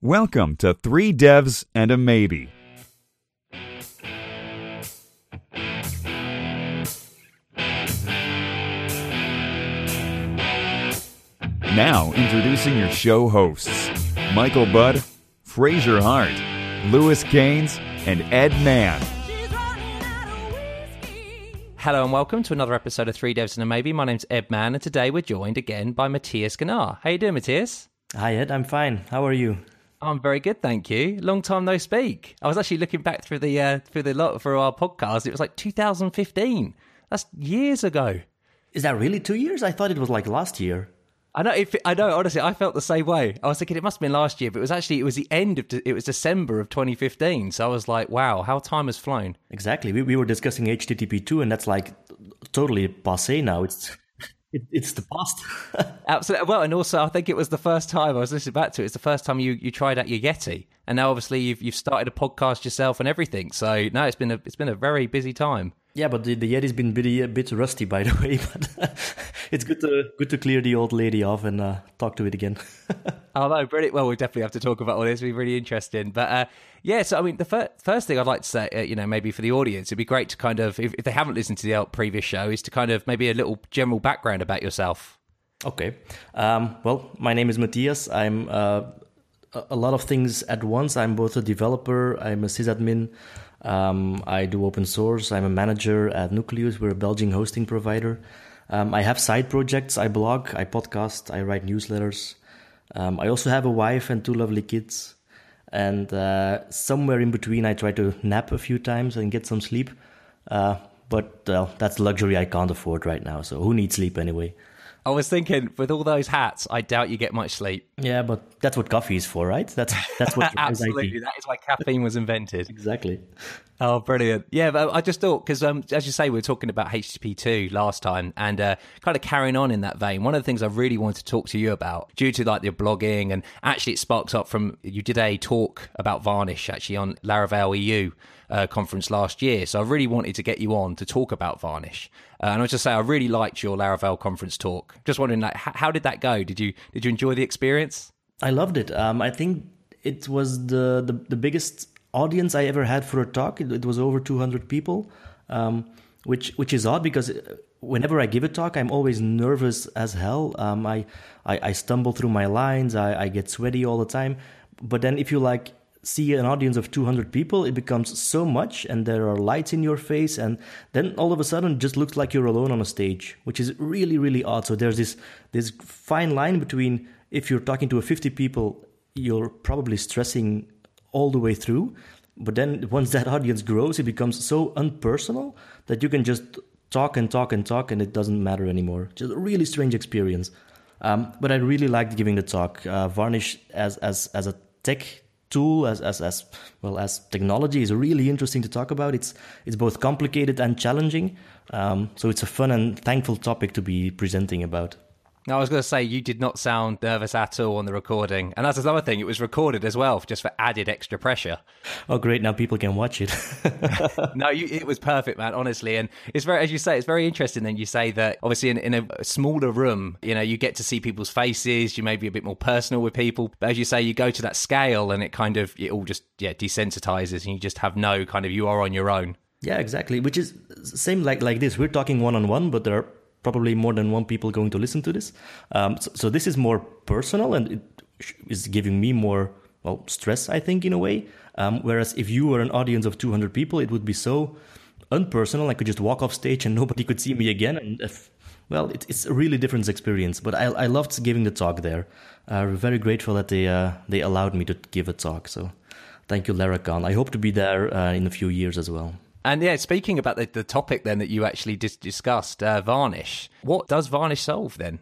Welcome to Three Devs and a Maybe. Now, introducing your show hosts Michael Budd, Fraser Hart, Lewis Cains, and Edd Mann. Hello and welcome to another episode of Three Devs and a Maybe. My name's Edd Mann, and today we're joined again by Matthias Geniar. How you doing, Matthias? Hi Edd, I'm fine. How are you? I'm very good, thank you. Long time no speak. I was actually looking back through the uh, through the lot for our podcast. It was like 2015. That's years ago. Is that really two years? I thought it was like last year. I know. If, I know. Honestly, I felt the same way. I was thinking it must have been last year, but it was actually it was the end of it was December of 2015. So I was like, wow, how time has flown. Exactly. We, we were discussing HTTP two, and that's like totally passe now. It's it, it's the past. Absolutely. Well, and also I think it was the first time I was listening back to it. It's the first time you, you tried out your Yeti, and now obviously you've you've started a podcast yourself and everything. So no, it's been a it's been a very busy time. Yeah, but the, the Yeti's been bitty, a bit rusty, by the way. But it's good to good to clear the old lady off and uh, talk to it again. oh no, brilliant! Well, we'll definitely have to talk about all this. It'll be really interesting. But uh, yeah, so I mean, the fir- first thing I'd like to say, uh, you know, maybe for the audience, it'd be great to kind of, if, if they haven't listened to the previous show, is to kind of maybe a little general background about yourself. Okay. Um, well, my name is Matthias. I'm uh, a lot of things at once. I'm both a developer. I'm a sysadmin. Um, I do open source. I'm a manager at Nucleus. We're a Belgian hosting provider. Um, I have side projects. I blog, I podcast, I write newsletters. Um, I also have a wife and two lovely kids. And uh, somewhere in between, I try to nap a few times and get some sleep. Uh, but uh, that's luxury I can't afford right now. So who needs sleep anyway? I was thinking, with all those hats, I doubt you get much sleep. Yeah, but that's what coffee is for, right? That's that's what absolutely that is why caffeine was invented. exactly. Oh, brilliant! Yeah, but I just thought because, um, as you say, we were talking about HTTP two last time, and uh, kind of carrying on in that vein. One of the things I really wanted to talk to you about, due to like your blogging, and actually it sparks up from you did a talk about Varnish actually on Laracon EU uh, conference last year. So I really wanted to get you on to talk about Varnish. Uh, and I was just say I really liked your Laravel conference talk. Just wondering, like, how, how did that go? Did you did you enjoy the experience? I loved it. Um, I think it was the, the, the biggest audience I ever had for a talk. It, it was over 200 people, um, which which is odd because whenever I give a talk, I'm always nervous as hell. Um, I, I, I stumble through my lines. I, I get sweaty all the time. But then if you like see an audience of 200 people, it becomes so much, and there are lights in your face, and then all of a sudden just looks like you're alone on a stage, which is really, really odd. So there's this this fine line between if you're talking to a 50 people, you're probably stressing all the way through, but then once that audience grows, it becomes so unpersonal that you can just talk and talk and talk, and it doesn't matter anymore. Just a really strange experience. Um, but I really liked giving the talk. Uh, Varnish as as as a tech tool as, as, as well as technology is really interesting to talk about. It's it's both complicated and challenging. Um, so it's a fun and thankful topic to be presenting about. I was going to say you did not sound nervous at all on the recording, and that's another thing. It was recorded as well, just for added extra pressure. Oh, great! Now people can watch it. no, you, it was perfect, man. Honestly, and it's very, as you say, it's very interesting. Then you say that obviously in, in a smaller room, you know, you get to see people's faces. You may be a bit more personal with people, but as you say, you go to that scale, and it kind of it all just yeah desensitizes, and you just have no kind of you are on your own. Yeah, exactly. Which is same like like this. We're talking one on one, but there are probably more than one people going to listen to this. Um, so, so, this is more personal and it is giving me more well stress, I think, in a way. Um, whereas if you were an audience of 200 people, it would be so unpersonal. I could just walk off stage and nobody could see me again. And if, well, it, it's a really different experience. But I, I loved giving the talk there. Uh, very grateful that they uh, they allowed me to give a talk. So thank you, Laracon. I hope to be there uh, in a few years as well. And yeah, speaking about the, the topic then that you actually dis- discussed, uh, varnish. What does varnish solve then?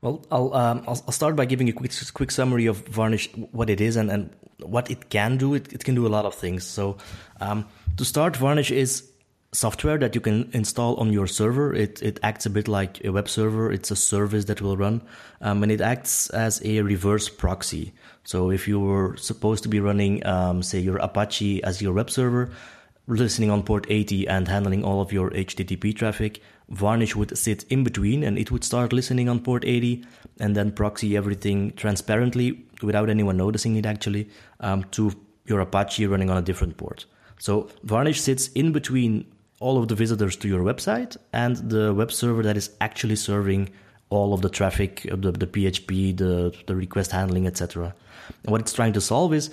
Well, I'll, um, I'll, I'll start by giving a quick quick summary of varnish, what it is and, and what it can do. It, it can do a lot of things. So, um, to start, varnish is software that you can install on your server. It it acts a bit like a web server. It's a service that will run, um, and it acts as a reverse proxy. So if you were supposed to be running, um, say, your Apache as your web server, listening on port 80 and handling all of your HTTP traffic. Varnish would sit in between and it would start listening on port 80 and then proxy everything transparently without anyone noticing it actually um, to your Apache running on a different port. So Varnish sits in between all of the visitors to your website and the web server that is actually serving all of the traffic, the, the PHP, the, the request handling, etc. And what it's trying to solve is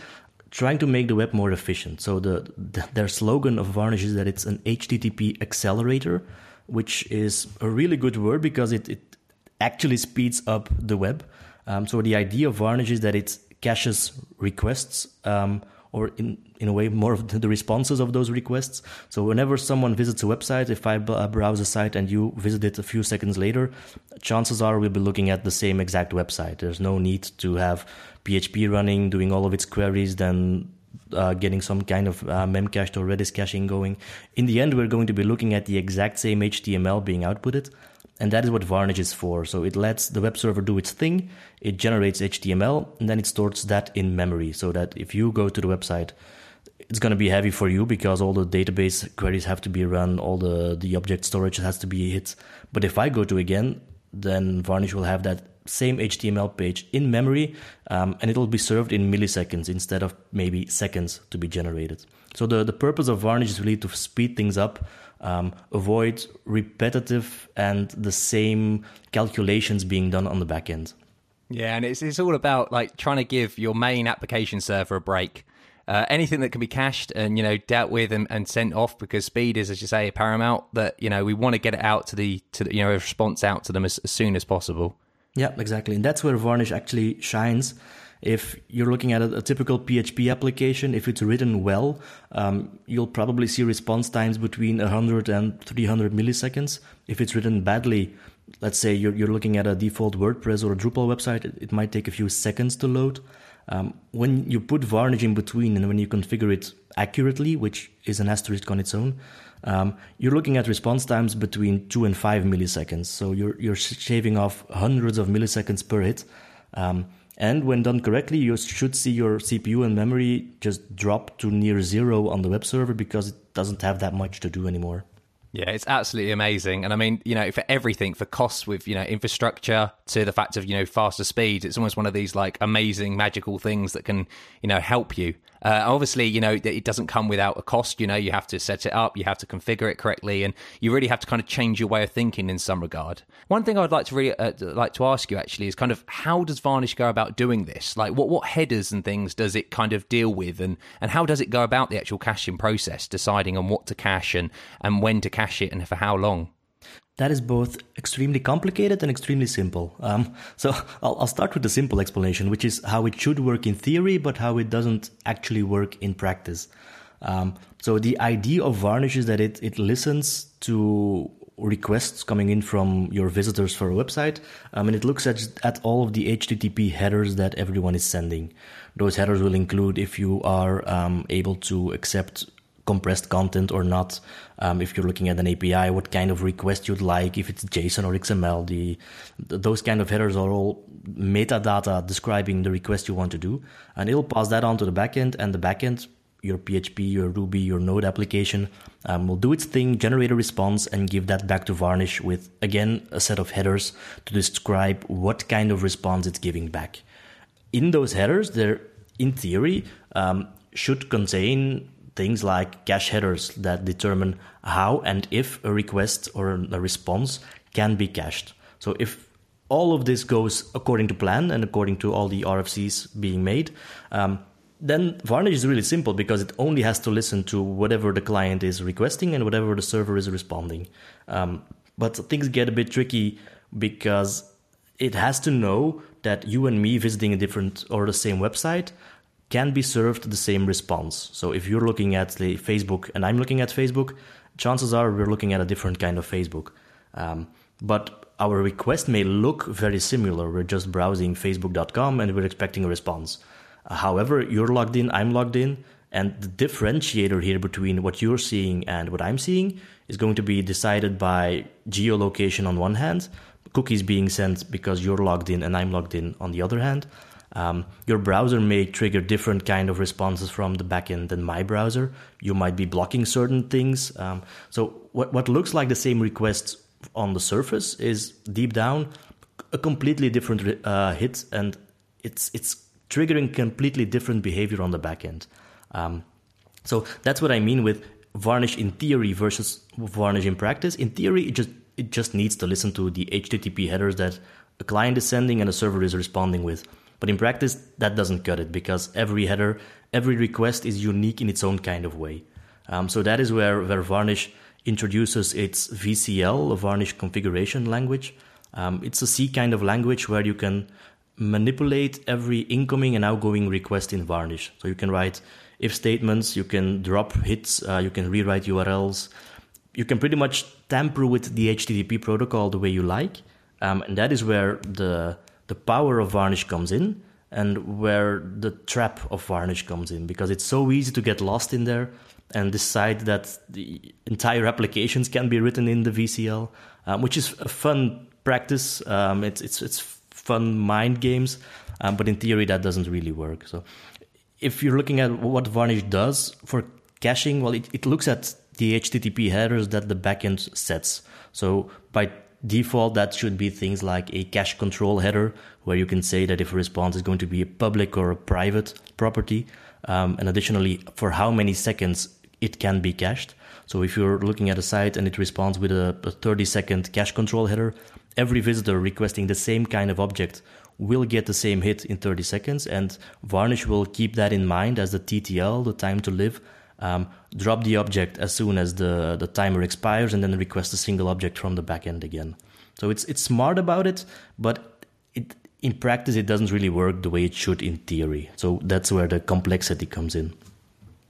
trying to make the web more efficient. So the, the, their slogan of Varnish is that it's an HTTP accelerator, which is a really good word because it, it actually speeds up the web. Um, so the idea of Varnish is that it caches requests um, or in, in a way more of the responses of those requests. So whenever someone visits a website, if I browse a site and you visit it a few seconds later, chances are we'll be looking at the same exact website. There's no need to have PHP running, doing all of its queries, then uh, getting some kind of uh, memcached or Redis caching going. In the end, we're going to be looking at the exact same HTML being outputted. And that is what Varnish is for. So it lets the web server do its thing. It generates HTML and then it stores that in memory so that if you go to the website, it's going to be heavy for you because all the database queries have to be run, all the, the object storage has to be hit. But if I go to again, then Varnish will have that same HTML page in memory um, and it'll be served in milliseconds instead of maybe seconds to be generated. So the, the purpose of Varnish is really to speed things up um, avoid repetitive and the same calculations being done on the back end. Yeah, and it's it's all about like trying to give your main application server a break. Uh, anything that can be cached and you know dealt with and, and, sent off because speed is, as you say, paramount. That you know we want to get it out to the to the, you know a response out to them as, as soon as possible. Yeah, exactly, and that's where Varnish actually shines if you're looking at a, a typical PHP application, if it's written well, um, you'll probably see response times between 100 and 300 milliseconds. If it's written badly, let's say you're, you're looking at a default WordPress or a Drupal website, it, it might take a few seconds to load. Um, when you put varnish in between and when you configure it accurately, which is an asterisk on its own, um, you're looking at response times between two and five milliseconds. So you're you're shaving off hundreds of milliseconds per hit. Um, and when done correctly, you should see your CPU and memory just drop to near zero on the web server because it doesn't have that much to do anymore. Yeah, it's absolutely amazing. And I mean, you know, for everything, for costs with, you know, infrastructure to the fact of, you know, faster speed, it's almost one of these like amazing magical things that can, you know, help you. Uh, obviously, you know, it doesn't come without a cost. You know, you have to set it up, you have to configure it correctly, and you really have to kind of change your way of thinking in some regard. One thing I'd like to really uh, like to ask you actually is kind of how does Varnish go about doing this? Like, what what headers and things does it kind of deal with, and and how does it go about the actual caching process, deciding on what to cache and and when to cache it and for how long? That is both extremely complicated and extremely simple. Um, so I'll, I'll, start with the simple explanation, which is how it should work in theory, but how it doesn't actually work in practice. Um, so the idea of Varnish is that it, it listens to requests coming in from your visitors for a website, um, and it looks at, at all of the HTTP headers that everyone is sending. Those headers will include if you are um, able to accept compressed content or not. Um, if you're looking at an API, what kind of request you'd like, if it's JSON or XML, the, those kind of headers are all metadata describing the request you want to do, and it'll pass that on to the backend, and the backend, your PHP, your Ruby, your Node application, um, will do its thing, generate a response, and give that back to Varnish with again a set of headers to describe what kind of response it's giving back. In those headers, there, in theory, um, should contain things like cache headers that determine how and if a request or a response can be cached. So if all of this goes according to plan and according to all the RFCs being made, um, then Varnish is really simple because it only has to listen to whatever the client is requesting and whatever the server is responding. Um, but things get a bit tricky because it has to know that you and me visiting a different or the same website can be served the same response. So if you're looking at the Facebook and I'm looking at Facebook, chances are we're looking at a different kind of Facebook. Um, but our request may look very similar. We're just browsing facebook.com and we're expecting a response. However, you're logged in, I'm logged in, and the differentiator here between what you're seeing and what I'm seeing is going to be decided by geolocation on one hand, cookies being sent because you're logged in and I'm logged in on the other hand. Um, your browser may trigger different kind of responses from the backend than my browser. You might be blocking certain things. Um, so what what looks like the same request on the surface is deep down a completely different uh, hit, and it's it's triggering completely different behavior on the backend. Um, so that's what I mean with varnish in theory versus varnish in practice. In theory, it just it just needs to listen to the HTTP headers that a client is sending and a server is responding with. But in practice, that doesn't cut it because every header, every request is unique in its own kind of way. Um, so that is where, where Varnish introduces its VCL, a Varnish configuration language. Um, it's a C kind of language where you can manipulate every incoming and outgoing request in Varnish. So you can write if statements, you can drop hits, uh, you can rewrite URLs, you can pretty much tamper with the HTTP protocol the way you like. Um, and that is where the the power of Varnish comes in and where the trap of Varnish comes in because it's so easy to get lost in there and decide that the entire applications can be written in the VCL, um, which is a fun practice. Um, it's it's it's fun mind games, um, but in theory that doesn't really work. So if you're looking at what Varnish does for caching, well, it, it looks at the HTTP headers that the backend sets. So by default, that should be things like a cache control header, where you can say that if a response is going to be a public or a private property, um, and additionally, for how many seconds it can be cached. So if you're looking at a site and it responds with a, a 30 second cache control header, every visitor requesting the same kind of object will get the same hit in 30 seconds, and Varnish will keep that in mind as the TTL, the time to live, um, drop the object as soon as the, the timer expires and then request a single object from the backend again. So it's it's smart about it, but it in practice it doesn't really work the way it should in theory. So that's where the complexity comes in.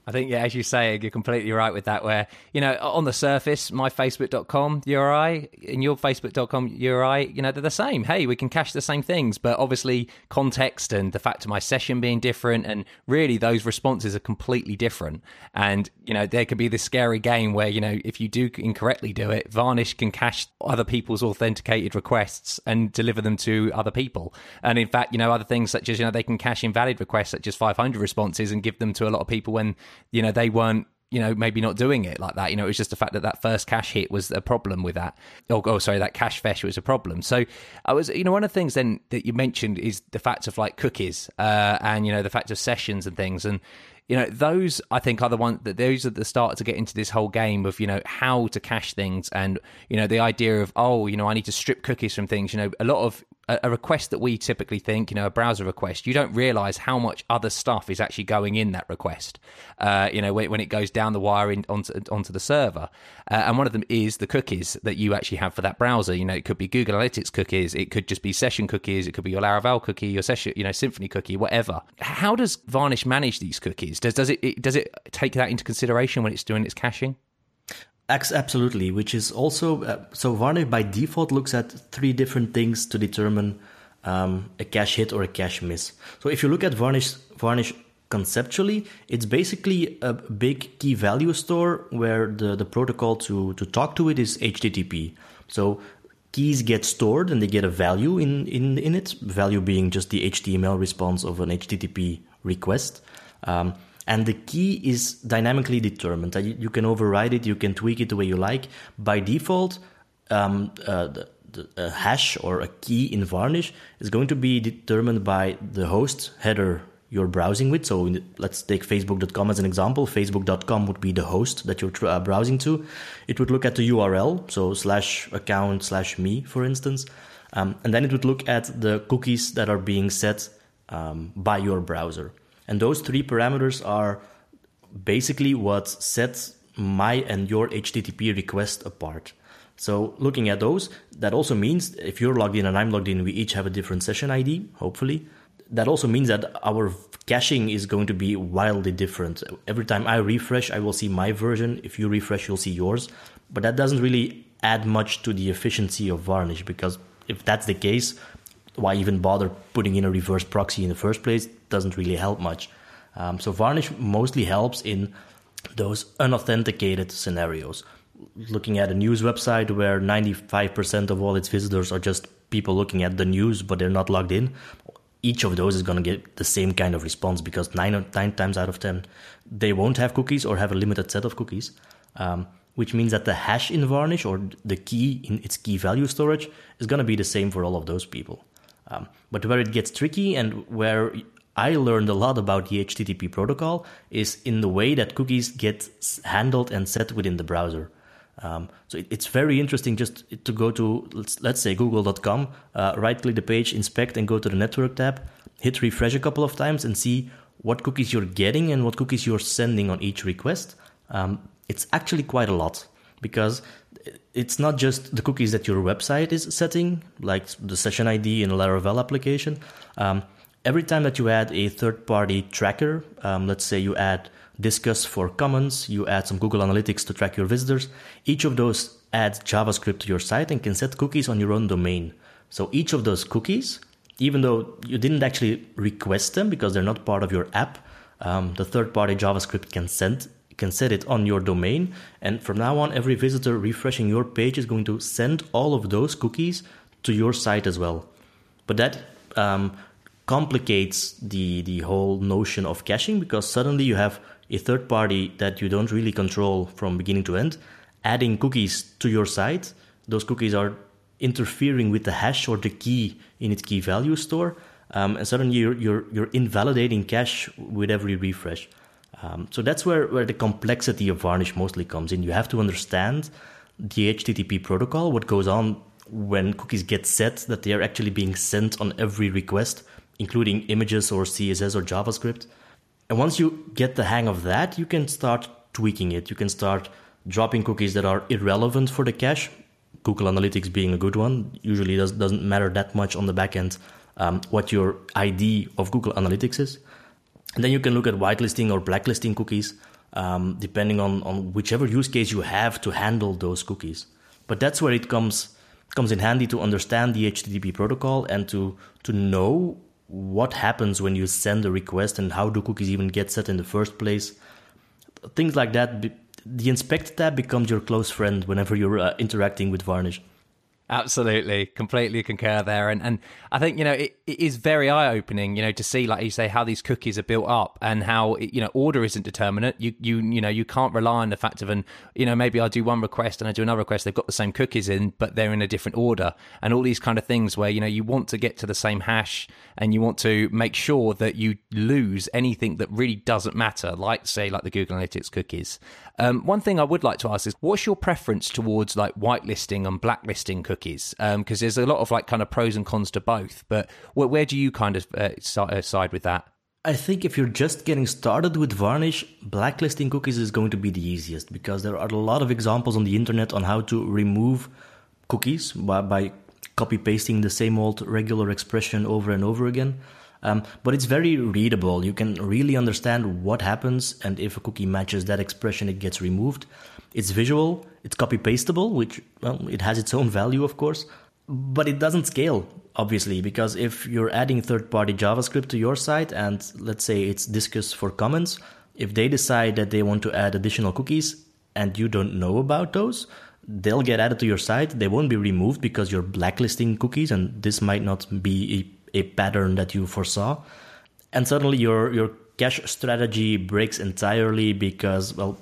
I think, yeah, as you say, you're completely right with that. Where, you know, on the surface, my Facebook.com URI and your Facebook.com URI, you know, they're the same. Hey, we can cache the same things, but obviously context and the fact of my session being different and really those responses are completely different. And, you know, there could be this scary game where, you know, if you do incorrectly do it, Varnish can cache other people's authenticated requests and deliver them to other people. And in fact, you know, other things such as, you know, they can cache invalid requests such as 500 responses and give them to a lot of people when you know, they weren't you know, maybe not doing it like that. You know, it was just the fact that that first cache hit was a problem with that. Oh, oh, sorry, that cache fetch was a problem. So I was, you know, one of the things then that you mentioned is the fact of like cookies uh, and, you know, the fact of sessions and things. And, you know, those I think are the ones that those are the start to get into this whole game of, you know, how to cache things and, you know, the idea of, oh, you know, I need to strip cookies from things. You know, a lot of a, request that we typically think, you know, a browser request, you don't realize how much other stuff is actually going in that request. Uh, you know, when, when, it goes down the wire in, onto onto the server, uh, and one of them is the cookies that you actually have for that browser. You know, it could be Google Analytics cookies, it could just be session cookies, it could be your Laravel cookie, your session, you know, Symfony cookie, whatever. How does Varnish manage these cookies? Does does it, it does it take that into consideration when it's doing its caching? Absolutely, which is also uh, so Varnish by default looks at three different things to determine um, a cache hit or a cache miss. So if you look at Varnish, Varnish conceptually, it's basically a big key value store where the, the protocol to, to talk to it is HTTP. So keys get stored and they get a value in, in, in it, value being just the HTML response of an HTTP request. Um, and the key is dynamically determined. You can override it, you can tweak it the way you like. By default, um, uh, the, the, a hash or a key in Varnish is going to be determined by the host header you're browsing with. So the, let's take facebook.com as an example. Facebook.com would be the host that you're uh, browsing to. It would look at the URL, so slash account slash me, for instance. Um, and then it would look at the cookies that are being set um, by your browser. And those three parameters are basically what sets my and your HTTP request apart. So looking at those, that also means if you're logged in and I'm logged in, we each have a different session ID, hopefully. That also means that our caching is going to be wildly different. Every time I refresh, I will see my version. If you refresh, you'll see yours. But that doesn't really add much to the efficiency of Varnish because if that's the case, why even bother putting in a reverse proxy in the first place? Doesn't really help much. Um, so Varnish mostly helps in those unauthenticated scenarios. Looking at a news website where 95% of all its visitors are just people looking at the news, but they're not logged in. each of those is going to get the same kind of response because nine, nine times out of 10, they won't have cookies or have a limited set of cookies, um, which means that the hash in Varnish or the key in its key value storage is going to be the same for all of those people. Um, but where it gets tricky and where I learned a lot about the HTTP protocol is in the way that cookies get handled and set within the browser. Um, so it, it's very interesting just to go to, let's, let's say, google.com, uh, right click the page, inspect, and go to the network tab, hit refresh a couple of times, and see what cookies you're getting and what cookies you're sending on each request. Um, it's actually quite a lot because it's not just the cookies that your website is setting, like the session ID in a Laravel application. Um, every time that you add a third party tracker, um, let's say you add Disqus for comments, you add some Google Analytics to track your visitors. Each of those adds JavaScript to your site and can set cookies on your own domain. So each of those cookies, even though you didn't actually request them because they're not part of your app, um, the third-party JavaScript can send can set it on your domain. And from now on, every visitor refreshing your page is going to send all of those cookies to your site as well. But that um, complicates the the whole notion of caching because suddenly you have a third party that you don't really control from beginning to end, adding cookies to your site. Those cookies are interfering with the hash or the key in its key value store, um, and suddenly you're, you're, you're invalidating cache with every refresh. Um, so that's where, where the complexity of Varnish mostly comes in. You have to understand the HTTP protocol, what goes on when cookies get set, that they are actually being sent on every request, including images or CSS or JavaScript. And once you get the hang of that, you can start tweaking it. You can start dropping cookies that are irrelevant for the cache. Google Analytics being a good one usually does, doesn't matter that much on the back end um, what your ID of Google Analytics is. And then you can look at whitelisting or blacklisting cookies, um, depending on, on whichever use case you have to handle those cookies. But that's where it comes comes in handy to understand the HTTP protocol and to to know what happens when you send a request and how do cookies even get set in the first place. Things like that. The inspect tab becomes your close friend whenever you're uh, interacting with Varnish. Absolutely, completely concur there, and and I think you know it, it is very eye opening, you know, to see like you say how these cookies are built up and how you know order isn't determinate. You you you know you can't rely on the fact of an you know maybe I do one request and I do another request. They've got the same cookies in, but they're in a different order, and all these kind of things where you know you want to get to the same hash and you want to make sure that you lose anything that really doesn't matter, like say like the Google Analytics cookies. Um, one thing I would like to ask is, what's your preference towards like whitelisting and blacklisting cookies? Because um, there's a lot of like kind of pros and cons to both. But where, where do you kind of uh, uh, side with that? I think if you're just getting started with Varnish, blacklisting cookies is going to be the easiest because there are a lot of examples on the internet on how to remove cookies by, by copy pasting the same old regular expression over and over again. Um, but it's very readable. You can really understand what happens, and if a cookie matches that expression, it gets removed. It's visual, it's copy pastable, which well, it has its own value, of course, but it doesn't scale, obviously, because if you're adding third party JavaScript to your site, and let's say it's Disqus for comments, if they decide that they want to add additional cookies and you don't know about those, they'll get added to your site. They won't be removed because you're blacklisting cookies, and this might not be a pattern that you foresaw and suddenly your your cache strategy breaks entirely because well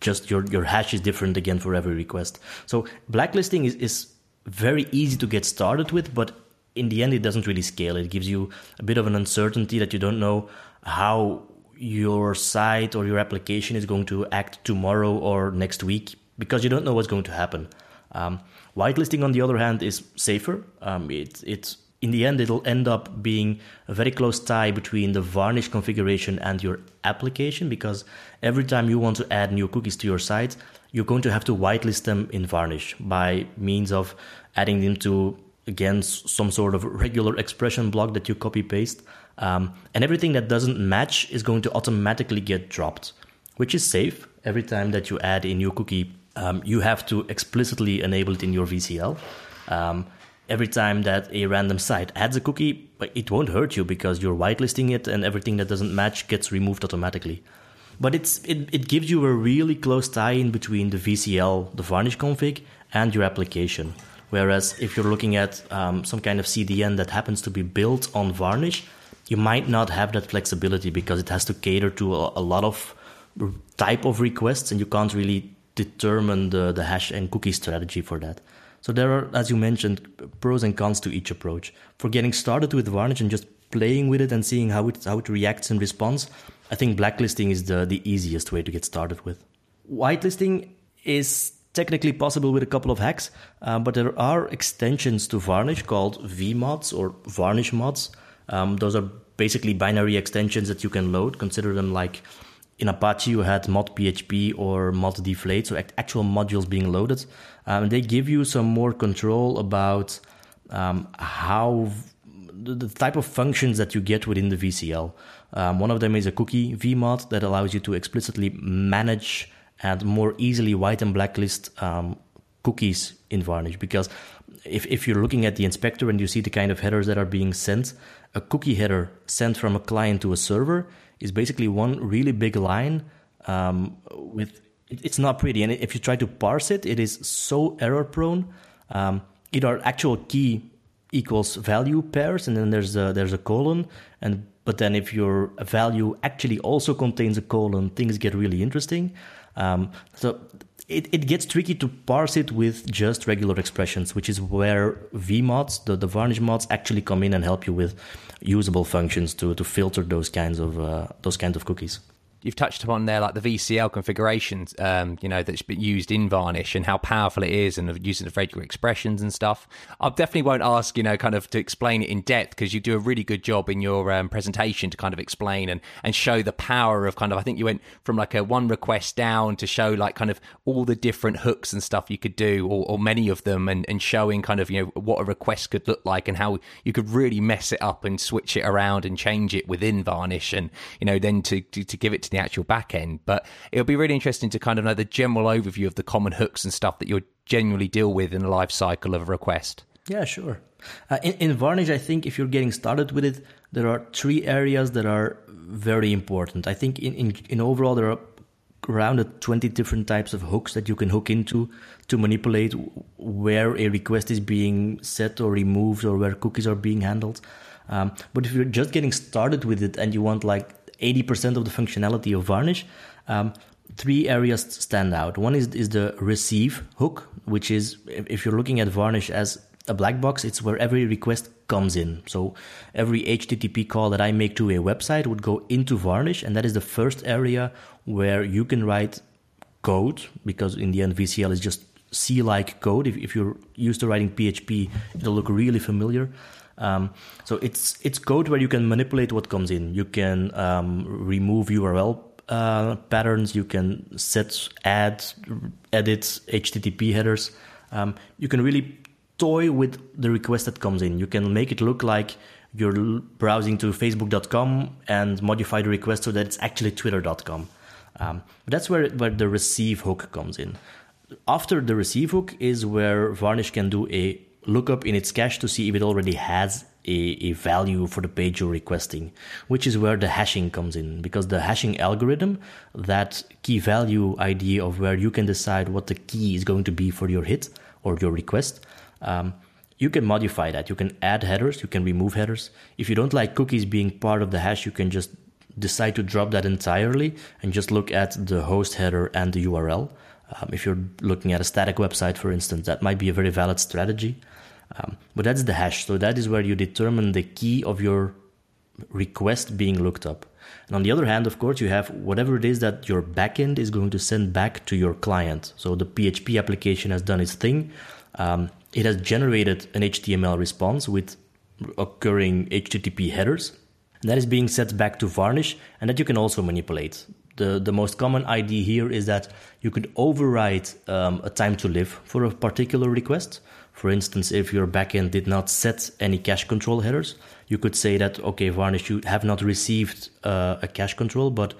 just your your hash is different again for every request. So blacklisting is, is very easy to get started with but in the end it doesn't really scale. It gives you a bit of an uncertainty that you don't know how your site or your application is going to act tomorrow or next week because you don't know what's going to happen. Um, whitelisting on the other hand is safer. Um, it, it's in the end, it'll end up being a very close tie between the varnish configuration and your application because every time you want to add new cookies to your site, you're going to have to whitelist them in varnish by means of adding them to, again, some sort of regular expression block that you copy paste. Um, and everything that doesn't match is going to automatically get dropped, which is safe. Every time that you add a new cookie, um, you have to explicitly enable it in your VCL. Um, every time that a random site adds a cookie, it won't hurt you because you're whitelisting it and everything that doesn't match gets removed automatically. But it's it, it gives you a really close tie in between the VCL, the varnish config, and your application. Whereas if you're looking at um, some kind of CDN that happens to be built on varnish, you might not have that flexibility because it has to cater to a, a lot of type of requests, and you can't really determine the, the hash and cookie strategy for that. So there are, as you mentioned, pros and cons to each approach. For getting started with Varnish and just playing with it and seeing how it how it reacts and responds, I think blacklisting is the, the easiest way to get started with. Whitelisting is technically possible with a couple of hacks, uh, but there are extensions to Varnish called vmods or Varnish mods. Um, those are basically binary extensions that you can load. Consider them like in Apache you had mod PHP or mod deflate, so actual modules being loaded. Um, they give you some more control about um, how the type of functions that you get within the VCL. Um, one of them is a cookie vmod that allows you to explicitly manage and more easily white and blacklist um, cookies in Varnish. Because if, if you're looking at the inspector and you see the kind of headers that are being sent, a cookie header sent from a client to a server is basically one really big line um, with it's not pretty. And if you try to parse it it is so error prone. Um, either actual key equals value pairs and then there's a there's a colon. And but then if your value actually also contains a colon things get really interesting. Um, so it, it gets tricky to parse it with just regular expressions, which is where vmods, the, the varnish mods, actually come in and help you with usable functions to, to filter those kinds of uh, those kinds of cookies you've touched upon there, like the VCL configurations, um, you know, that's been used in Varnish and how powerful it is and using the regular expressions and stuff. I definitely won't ask, you know, kind of to explain it in depth because you do a really good job in your um, presentation to kind of explain and, and show the power of kind of, I think you went from like a one request down to show like kind of all the different hooks and stuff you could do or, or many of them and, and showing kind of, you know, what a request could look like and how you could really mess it up and switch it around and change it within Varnish and, you know, then to, to, to give it to the the actual back end. But it'll be really interesting to kind of know the general overview of the common hooks and stuff that you genuinely deal with in the life cycle of a request. Yeah, sure. Uh, in, in Varnish, I think if you're getting started with it, there are three areas that are very important. I think in, in, in overall, there are around 20 different types of hooks that you can hook into to manipulate where a request is being set or removed or where cookies are being handled. Um, but if you're just getting started with it and you want like 80% of the functionality of Varnish, um, three areas stand out. One is, is the receive hook, which is if you're looking at Varnish as a black box, it's where every request comes in. So every HTTP call that I make to a website would go into Varnish, and that is the first area where you can write code, because in the end, VCL is just C like code. If, if you're used to writing PHP, it'll look really familiar. Um, so it's it's code where you can manipulate what comes in. You can um, remove URL uh, patterns. You can set, add, edit HTTP headers. Um, you can really toy with the request that comes in. You can make it look like you're browsing to facebook.com and modify the request so that it's actually twitter.com. Um, that's where, where the receive hook comes in. After the receive hook is where Varnish can do a lookup in its cache to see if it already has a, a, value for the page you're requesting, which is where the hashing comes in. Because the hashing algorithm, that key value ID of where you can decide what the key is going to be for your hit or your request, um, you can modify that. You can add headers, you can remove headers. If you don't like cookies being part of the hash, you can just decide to drop that entirely and just look at the host header and the URL. Um, if you're looking at a static website, for instance, that might be a very valid strategy. Um, but that's the hash. So that is where you determine the key of your request being looked up. And on the other hand, of course, you have whatever it is that your backend is going to send back to your client. So the PHP application has done its thing. Um, it has generated an HTML response with occurring HTTP headers. And that is being set back to Varnish, and that you can also manipulate. The, the most common idea here is that you could override um, a time to live for a particular request. For instance, if your backend did not set any cache control headers, you could say that, okay, Varnish, you have not received uh, a cache control, but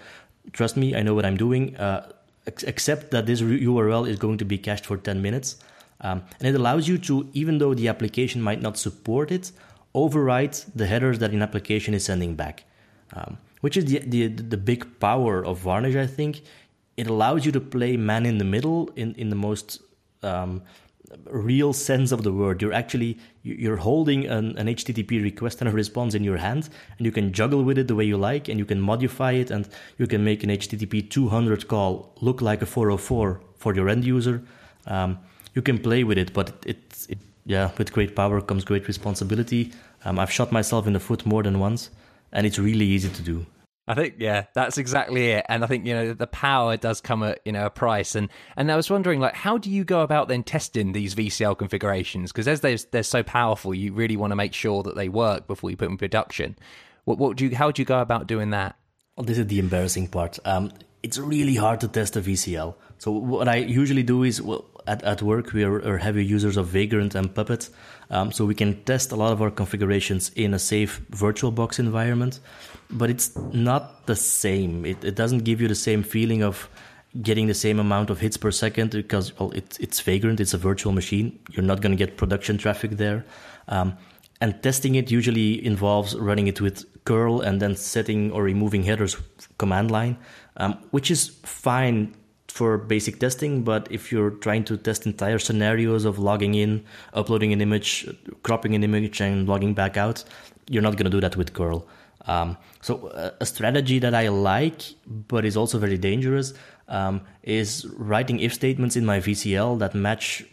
trust me, I know what I'm doing. Uh, that this URL is going to be cached for 10 minutes. Um, and it allows you to, even though the application might not support it, override the headers that an application is sending back, um, which is the, the, the big power of Varnish, I think. It allows you to play man in the middle in, in the most um, real sense of the word. You're actually you're holding an, an, HTTP request and a response in your hand, and you can juggle with it the way you like, and you can modify it, and you can make an HTTP 200 call look like a 404 for your end user. Um, you can play with it, but it, it, yeah, with great power comes great responsibility. Um, I've shot myself in the foot more than once, and it's really easy to do. I think yeah, that's exactly it. And I think you know the power does come at you know a price. And and I was wondering like how do you go about then testing these VCL configurations because as they're they're so powerful, you really want to make sure that they work before you put them in production. What what do you how do you go about doing that? Well, this is the embarrassing part. Um, it's really hard to test a VCL. So what I usually do is well, at, at work we are, are heavy users of Vagrant and Puppet, um, so we can test a lot of our configurations in a safe VirtualBox environment but it's not the same. It, it doesn't give you the same feeling of getting the same amount of hits per second because well, it's it's vagrant. It's a virtual machine. You're not going to get production traffic there. Um, and testing it usually involves running it with curl and then setting or removing headers command line, um, which is fine for basic testing. But if you're trying to test entire scenarios of logging in, uploading an image, cropping an image, and logging back out, you're not going to do that with curl. Um, so uh, a strategy that I like, but is also very dangerous, um, is writing if statements in my VCL that match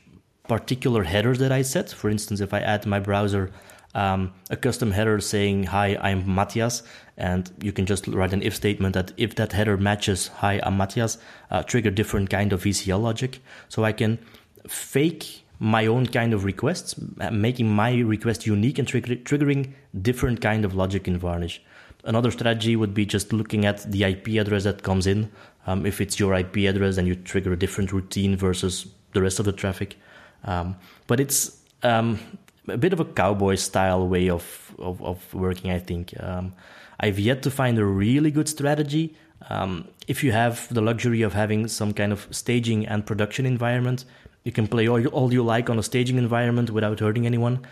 particular headers that I set. For instance, if I add my browser um, a custom header saying "Hi, I'm Matthias," and you can just write an if statement that if that header matches "Hi, I'm Matthias," uh, trigger different kind of VCL logic. So I can fake my own kind of requests, uh, making my request unique and trigger- triggering different kind of logic in Varnish. Another strategy would be just looking at the IP address that comes in. Um, if it's your IP address, and you trigger a different routine versus the rest of the traffic. Um, but it's um, a bit of a cowboy style way of, of, of working, I think. Um, I've yet to find a really good strategy. Um, if you have the luxury of having some kind of staging and production environment, you can play all you, all you like on a staging environment without hurting anyone.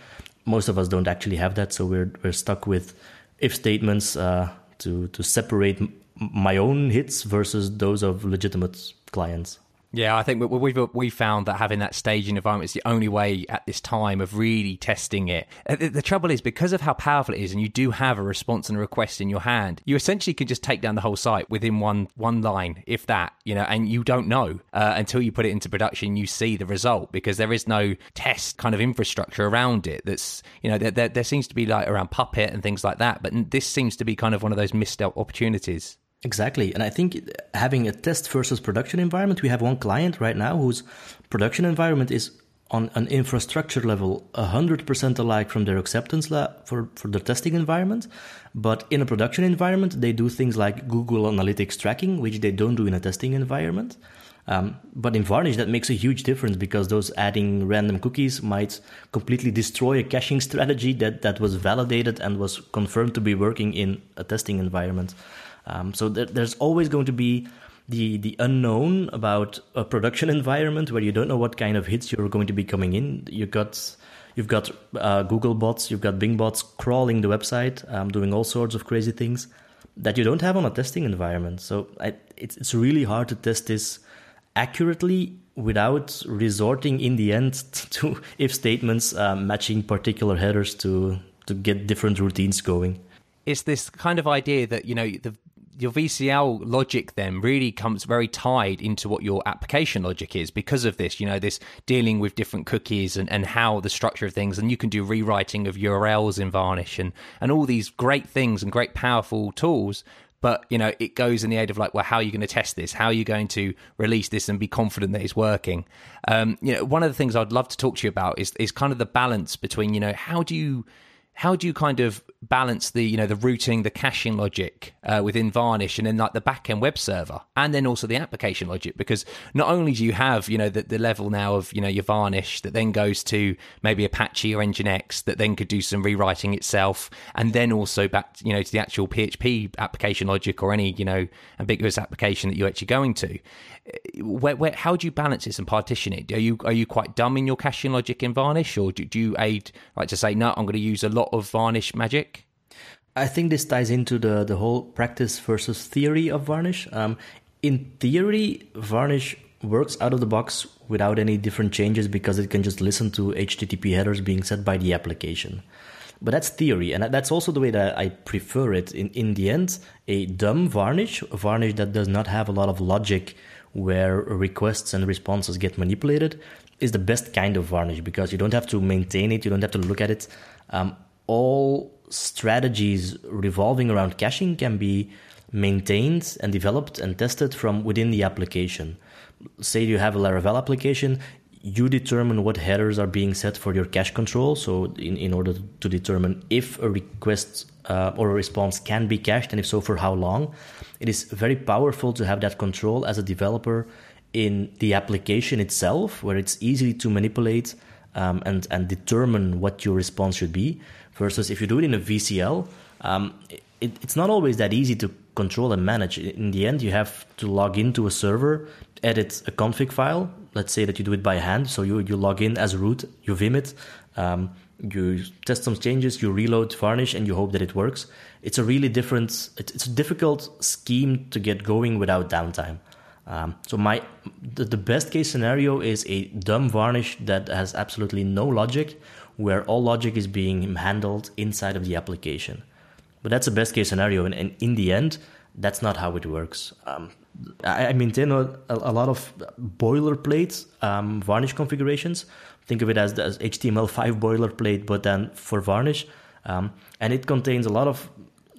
Most of us don't actually have that, so we're we're stuck with if statements uh, to to separate my own hits versus those of legitimate clients. Yeah, I think we've we found that having that staging environment is the only way at this time of really testing it. Uh, the trouble is because of how powerful it is, and you do have a response and a request in your hand, you essentially can just take down the whole site within one one line, if that, you know, and you don't know uh, until you put it into production. You see the result because there is no test kind of infrastructure around it. That's you know there, there, there seems to be like around Puppet and things like that, but this seems to be kind of one of those missed opportunities. Exactly. And I think having a test versus production environment, we have one client right now whose production environment is on an infrastructure level 100% alike from their acceptance lab for, for the testing environment. But in a production environment, they do things like Google Analytics tracking, which they don't do in a testing environment. Um, but in Varnish, that makes a huge difference because those adding random cookies might completely destroy a caching strategy that, that was validated and was confirmed to be working in a testing environment. Um, so there, there's always going to be the the unknown about a production environment where you don't know what kind of hits you're going to be coming in. You got you've got uh, Google bots, you've got Bing bots crawling the website, um, doing all sorts of crazy things that you don't have on a testing environment. So I, it's it's really hard to test this accurately without resorting in the end to if statements uh, matching particular headers to to get different routines going it's this kind of idea that you know the your VCL logic then really comes very tied into what your application logic is because of this, you know, this dealing with different cookies and, and how the structure of things, and you can do rewriting of URLs in Varnish and, and all these great things and great powerful tools. But, you know, it goes in the aid of like, well, how are you going to test this? How are you going to release this and be confident that it's working? Um, you know, one of the things I'd love to talk to you about is, is kind of the balance between, you know, how do you, how do you kind of balance the you know the routing the caching logic uh, within varnish and then like the backend web server and then also the application logic because not only do you have you know the, the level now of you know your varnish that then goes to maybe apache or nginx that then could do some rewriting itself and then also back you know to the actual php application logic or any you know ambiguous application that you're actually going to where, where, how do you balance this and partition it? Are you are you quite dumb in your caching logic in Varnish, or do, do you aid like to say no? I'm going to use a lot of Varnish magic. I think this ties into the the whole practice versus theory of Varnish. Um, in theory, Varnish works out of the box without any different changes because it can just listen to HTTP headers being set by the application. But that's theory, and that's also the way that I prefer it. In, in the end, a dumb varnish, a varnish that does not have a lot of logic where requests and responses get manipulated, is the best kind of varnish because you don't have to maintain it, you don't have to look at it. Um, all strategies revolving around caching can be maintained and developed and tested from within the application. Say you have a Laravel application, you determine what headers are being set for your cache control. So, in, in order to determine if a request uh, or a response can be cached, and if so, for how long, it is very powerful to have that control as a developer in the application itself, where it's easy to manipulate um, and, and determine what your response should be. Versus if you do it in a VCL, um, it, it's not always that easy to control and manage. In the end, you have to log into a server, edit a config file. Let's say that you do it by hand. So you, you log in as root, you vim it, um, you test some changes, you reload Varnish, and you hope that it works. It's a really different, it's a difficult scheme to get going without downtime. Um, so my the, the best case scenario is a dumb varnish that has absolutely no logic, where all logic is being handled inside of the application. But that's the best case scenario, and, and in the end, that's not how it works. Um, I, I, maintain a, a, lot of boilerplate um, varnish configurations. Think of it as the HTML5 boilerplate, but then for varnish. Um, and it contains a lot of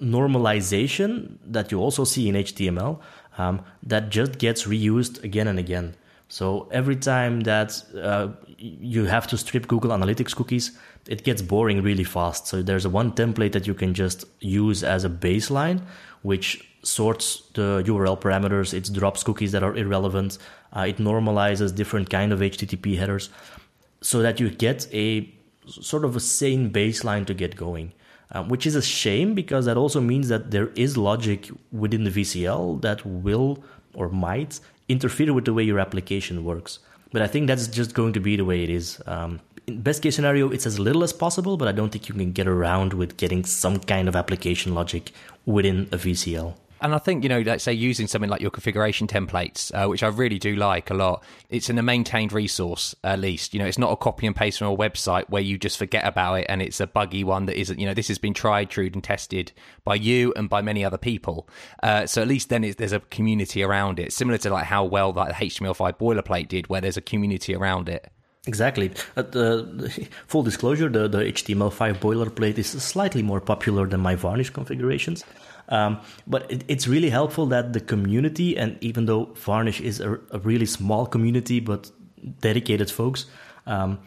normalization that you also see in HTML um, that just gets reused again and again. So every time that uh, you have to strip Google Analytics cookies, it gets boring really fast. So there's a one template that you can just use as a baseline, which sorts the URL parameters. It drops cookies that are irrelevant. Uh, it normalizes different kind of HTTP headers, so that you get a sort of a sane baseline to get going. Um, which is a shame because that also means that there is logic within the VCL that will or might interfere with the way your application works. But I think that's just going to be the way it is. Um, in best case scenario, it's as little as possible, but I don't think you can get around with getting some kind of application logic within a VCL. And I think, you know, let's say using something like your configuration templates, uh, which I really do like a lot, it's in a maintained resource, at least. You know, it's not a copy and paste from a website where you just forget about it and it's a buggy one that isn't, you know, this has been tried, true, and tested by you and by many other people. Uh, so at least then there's a community around it, similar to like how well that HTML5 boilerplate did, where there's a community around it. Exactly. Uh, the, full disclosure, the, the HTML5 boilerplate is slightly more popular than my Varnish configurations. Um, but it, it's really helpful that the community, and even though Varnish is a, a really small community but dedicated folks, um,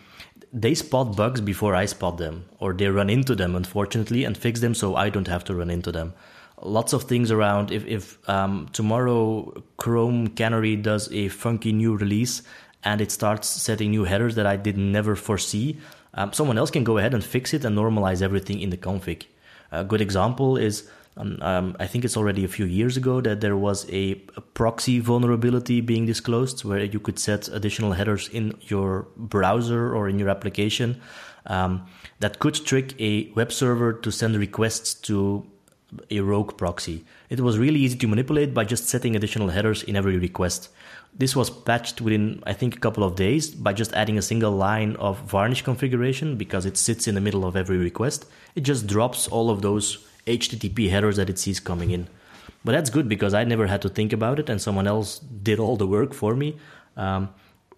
they spot bugs before I spot them, or they run into them, unfortunately, and fix them so I don't have to run into them. Lots of things around. If, if um, tomorrow Chrome Canary does a funky new release and it starts setting new headers that I did never foresee, um, someone else can go ahead and fix it and normalize everything in the config. A good example is um, um, I think it's already a few years ago that there was a, a, proxy vulnerability being disclosed where you could set additional headers in your browser or in your application um, that could trick a web server to send requests to a rogue proxy. It was really easy to manipulate by just setting additional headers in every request. This was patched within, I think, a couple of days by just adding a single line of varnish configuration because it sits in the middle of every request. It just drops all of those HTTP headers that it sees coming in. But that's good because I never had to think about it and someone else did all the work for me. Um,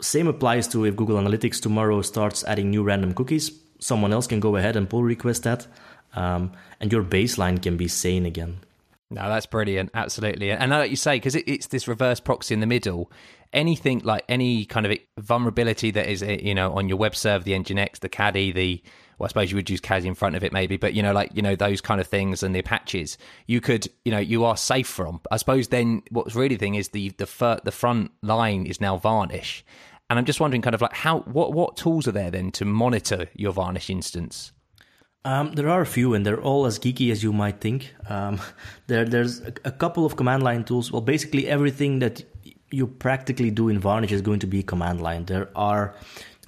same applies to if Google Analytics tomorrow starts adding new random cookies, someone else can go ahead and pull request that, um, and your baseline can be sane again. No, that's brilliant. Absolutely. And like you say, because it, it's this reverse proxy in the middle, anything like any kind of vulnerability that is, you know, on your web server, the Nginx, the Caddy, the well, I suppose you would use CASI in front of it maybe, but you know, like, you know, those kind of things and the Apaches, you could, you know, you are safe from. I suppose then what's really the thing is the, the, fir- the front line is now Varnish. And I'm just wondering kind of like how, what, what tools are there then to monitor your Varnish instance? Um, there are a few, and they're all as geeky as you might think. Um, there, there's a, a, couple of command line tools. Well, basically everything that you practically do in Varnish is going to be command line. There are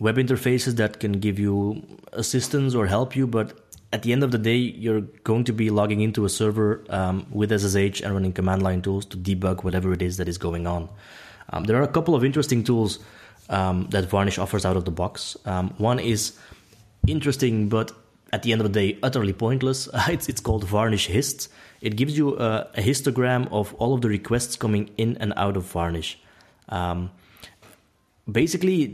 web interfaces that can give you assistance or help you, but at the end of the day, you're going to be logging into a server um, with SSH and running command line tools to debug whatever it is that is going on. Um, there are a couple of interesting tools um, that Varnish offers out of the box. Um, one is interesting, but at the end of the day, utterly pointless. it's, it's called Varnish Hist. It gives you a, a, histogram of all of the requests coming in and out of Varnish. Um, basically,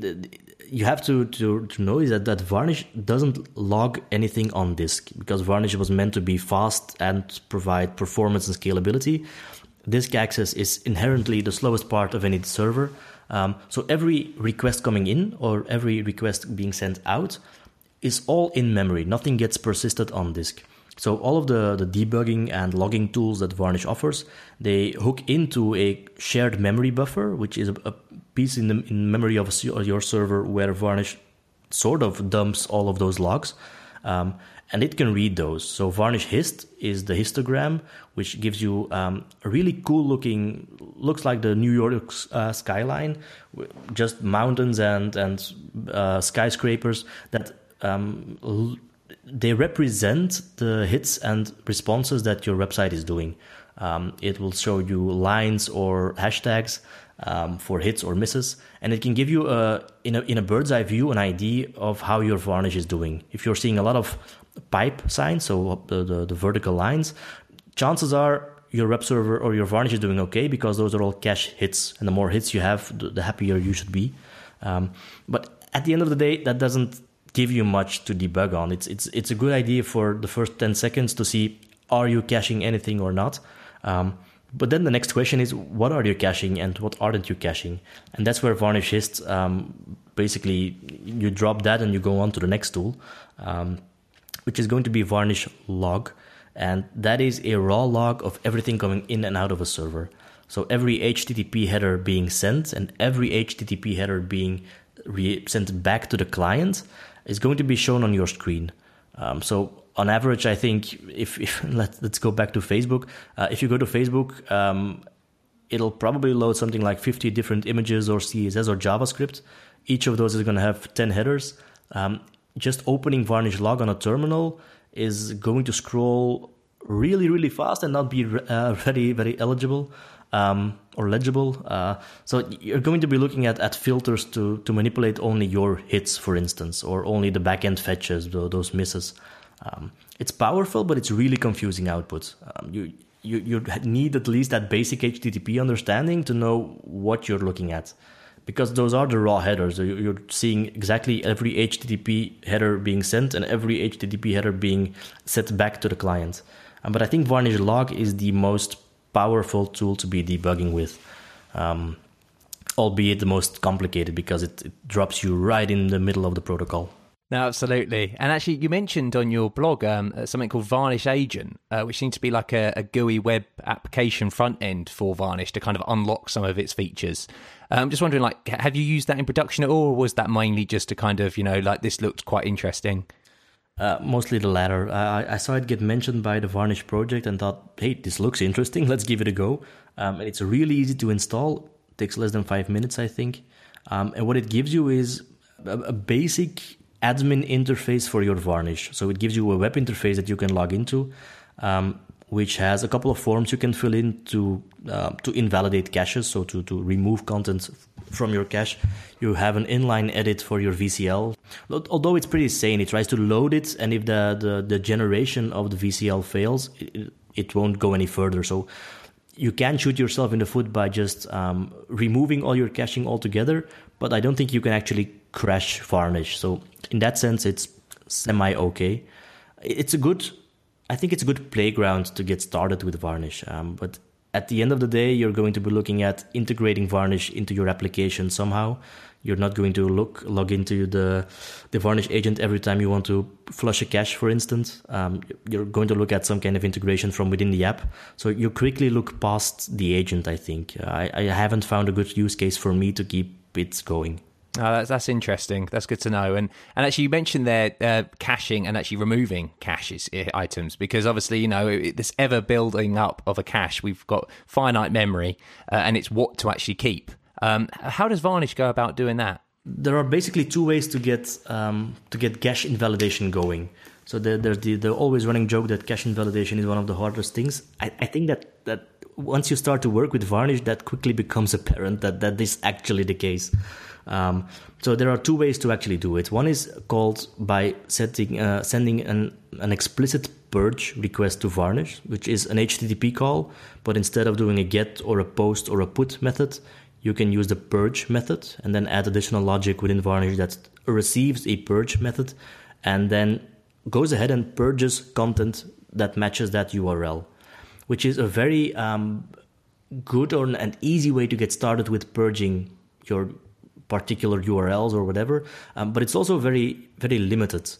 you have to, to, to know is that, that Varnish doesn't log anything on disk because Varnish was meant to be fast and provide performance and scalability. Disk access is inherently the slowest part of any server. Um, so every request coming in or every request being sent out is all in memory. Nothing gets persisted on disk. So all of the, the debugging and logging tools that Varnish offers, they hook into a shared memory buffer, which is a, a piece in the in memory of your server where Varnish sort of dumps all of those logs. Um, and it can read those. So Varnish Hist is the histogram, which gives you um, a really cool looking, looks like the New York uh, skyline, just mountains and and uh, skyscrapers that um, they represent the hits and responses that your website is doing. Um, it will show you lines or hashtags um, for hits or misses, and it can give you a in a in a bird's eye view an idea of how your varnish is doing. If you're seeing a lot of pipe signs, so the, the, the vertical lines, chances are your web server or your varnish is doing okay because those are all cache hits, and the more hits you have, the, the happier you should be. Um, but at the end of the day, that doesn't give you much to debug on. It's it's it's a good idea for the first ten seconds to see are you caching anything or not. Um, but then the next question is what are you caching and what aren't you caching? And that's where Varnish is. um, basically you drop that and you go on to the next tool, um, which is going to be Varnish Log, and that is a raw log of everything coming in and out of a server. So every HTTP header being sent and every HTTP header being re- sent back to the client is going to be shown on your screen. Um, so on average, I think if, if let, us go back to Facebook, uh, if you go to Facebook, um, it'll probably load something like 50 different images or CSS or JavaScript. Each of those is going to have 10 headers. Um, just opening Varnish Log on a terminal is going to scroll really, really fast and not be uh, very, very eligible um, or legible. Uh, so you're going to be looking at, at filters to, to manipulate only your hits, for instance, or only the backend fetches, those misses. Um, it's powerful, but it's really confusing output. Um, you, you, you need at least that basic HTTP understanding to know what you're looking at. Because those are the raw headers. You're seeing exactly every HTTP header being sent and every HTTP header being sent back to the client. Um, but I think Varnish Log is the most powerful tool to be debugging with, um, albeit the most complicated because it, it drops you right in the middle of the protocol. No, absolutely. And actually, you mentioned on your blog um, uh, something called Varnish Agent, uh, which seems to be like a, a, GUI web application front end for Varnish to kind of unlock some of its features. I'm um, just wondering, like, have you used that in production at all, or was that mainly just to kind of, you know, like this looked quite interesting? Uh, mostly the latter. I, I, saw it get mentioned by the Varnish project and thought, hey, this looks interesting. Let's give it a go. Um, and it's really easy to install. It takes less than five minutes, I think. Um, and what it gives you is a, a, basic admin interface for your Varnish. So it gives you a web interface that you can log into, um, which has a couple of forms you can fill in to uh, to invalidate caches, so to to remove content from your cache. You have an inline edit for your VCL. Although it's pretty sane, it tries to load it, and if the, the, the generation of the VCL fails, it, it won't go any further. So you can shoot yourself in the foot by just um, removing all your caching altogether, but I don't think you can actually crash Varnish. So in that sense, it's semi okay. It's a good, I think it's a good playground to get started with Varnish. Um, but at the end of the day, you're going to be looking at integrating Varnish into your application somehow. You're not going to look log into the the Varnish agent every time you want to flush a cache, for instance. Um, you're going to look at some kind of integration from within the app. So you quickly look past the agent. I think I, I haven't found a good use case for me to keep it going. Oh, that's, that's interesting. That's good to know. And and actually, you mentioned there uh, caching and actually removing caches items because obviously, you know, this ever building up of a cache, we've got finite memory, uh, and it's what to actually keep. Um, how does Varnish go about doing that? There are basically two ways to get um, to get cache invalidation going. So there, there's the, the always running joke that cache invalidation is one of the hardest things. I, I think that, that once you start to work with Varnish, that quickly becomes apparent that that is actually the case. Um, so there are two ways to actually do it. One is called by setting, uh, sending an, an explicit purge request to Varnish, which is an HTTP call, but instead of doing a get or a post or a put method, you can use the purge method and then add additional logic within Varnish that receives a purge method and then goes ahead and purges content that matches that URL, which is a very um, good or an easy way to get started with purging your particular URLs or whatever. Um, but it's also very, very limited.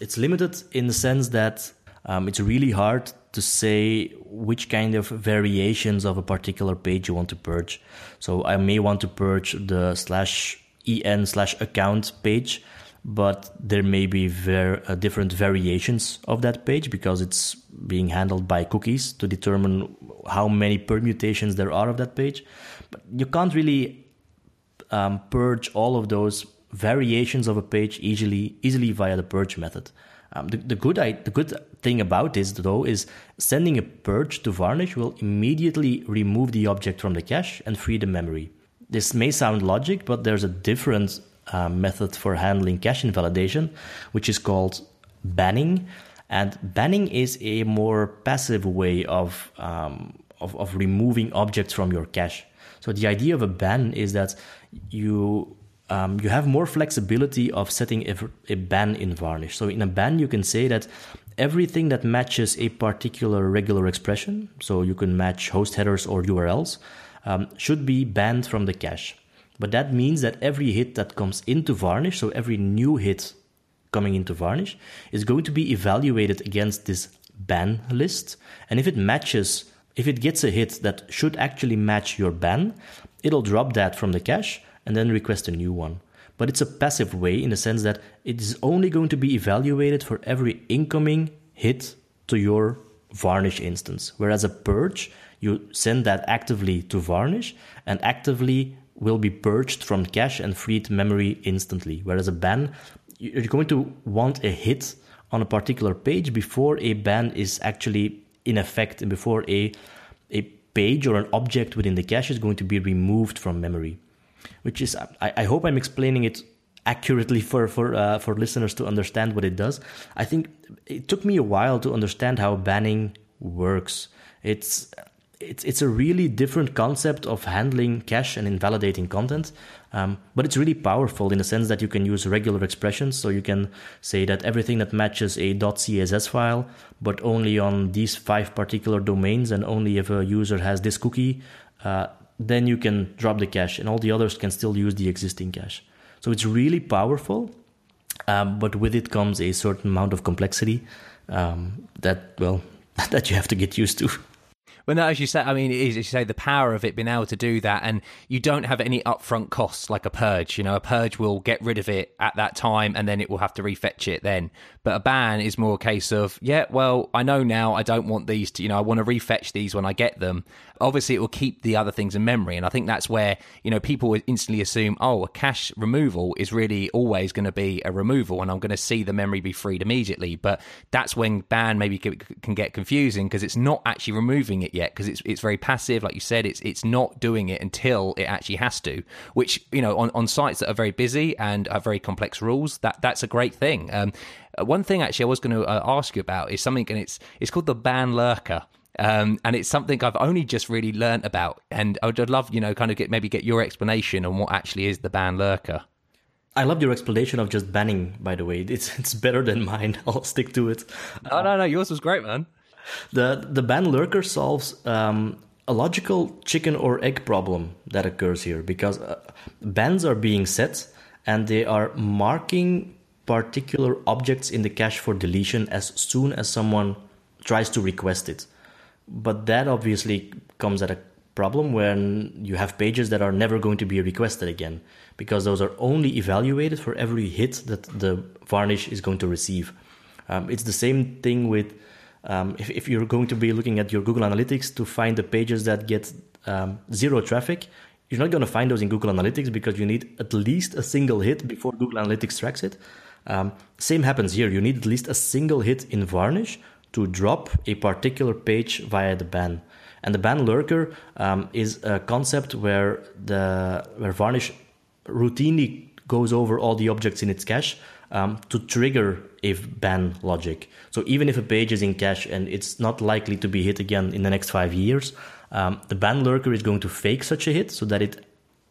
It's limited in the sense that um, it's really hard to say which kind of variations of a particular page you want to purge. So I may want to purge the slash en slash account page, but there may be ver- uh, different variations of that page because it's being handled by cookies to determine how many permutations there are of that page. But you can't really um, purge all of those variations of a page easily easily via the purge method. Um, the, the, good the good thing about this though is sending a purge to Varnish will immediately remove the object from the cache and free the memory. This may sound logic, but there's a different uh, method for handling cache invalidation, which is called banning. And banning is a more passive way of, um, of, of removing objects from your cache. So the idea of a ban is that you um, you have more flexibility of setting a, a, ban in Varnish. So in a ban, you can say that everything that matches a particular regular expression, so you can match host headers or URLs, um, should be banned from the cache. But that means that every hit that comes into Varnish, so every new hit coming into Varnish, is going to be evaluated against this ban list. And if it matches, if it gets a hit that should actually match your ban, it'll drop that from the cache and then request a new one. But it's a passive way in the sense that it is only going to be evaluated for every incoming hit to your Varnish instance. Whereas a purge, you send that actively to Varnish and actively will be purged from cache and freed memory instantly. Whereas a ban, you're going to want a hit on a particular page before a ban is actually in effect and before a, page or an object within the cache is going to be removed from memory. Which is, I, I hope I'm explaining it accurately for for uh, for listeners to understand what it does. I think it took me a while to understand how banning works. It's it's it's a really different concept of handling cache and invalidating content, um, but it's really powerful in the sense that you can use regular expressions. So you can say that everything that matches a .css file, but only on these five particular domains, and only if a user has this cookie, uh, then you can drop the cache, and all the others can still use the existing cache. So it's really powerful, um, but with it comes a certain amount of complexity um, that well that you have to get used to. Well, no, as you say, I mean, as you say, the power of it being able to do that, and you don't have any upfront costs like a purge. You know, a purge will get rid of it at that time, and then it will have to refetch it then. But a ban is more a case of, yeah, well, I know now I don't want these to, you know, I want to refetch these when I get them. Obviously, it will keep the other things in memory, and I think that's where you know people instantly assume, oh, a cache removal is really always going to be a removal, and I'm going to see the memory be freed immediately. But that's when ban maybe can get confusing because it's not actually removing it yet because it's it's very passive. Like you said, it's it's not doing it until it actually has to. Which you know on, on sites that are very busy and are very complex rules, that that's a great thing. Um, one thing actually I was going to uh, ask you about is something, and it's it's called the ban lurker. Um, and it's something I've only just really learnt about, and I'd love, you know, kind of get maybe get your explanation on what actually is the ban lurker. I love your explanation of just banning. By the way, it's it's better than mine. I'll stick to it. Oh no, no, yours was great, man. The the ban lurker solves um, a logical chicken or egg problem that occurs here because uh, bans are being set and they are marking particular objects in the cache for deletion as soon as someone tries to request it. But that obviously comes at a problem when you have pages that are never going to be requested again because those are only evaluated for every hit that the varnish is going to receive. Um, it's the same thing with um, if, if, you're going to be looking at your Google Analytics to find the pages that get um, zero traffic, you're not going to find those in Google Analytics because you need at least a single hit before Google Analytics tracks it. Um, same happens here. You need at least a single hit in Varnish to drop a particular page via the ban. And the ban lurker um, is a concept where the where Varnish routinely goes over all the objects in its cache um, to trigger if ban logic. So even if a page is in cache and it's not likely to be hit again in the next five years, um, the ban lurker is going to fake such a hit so that it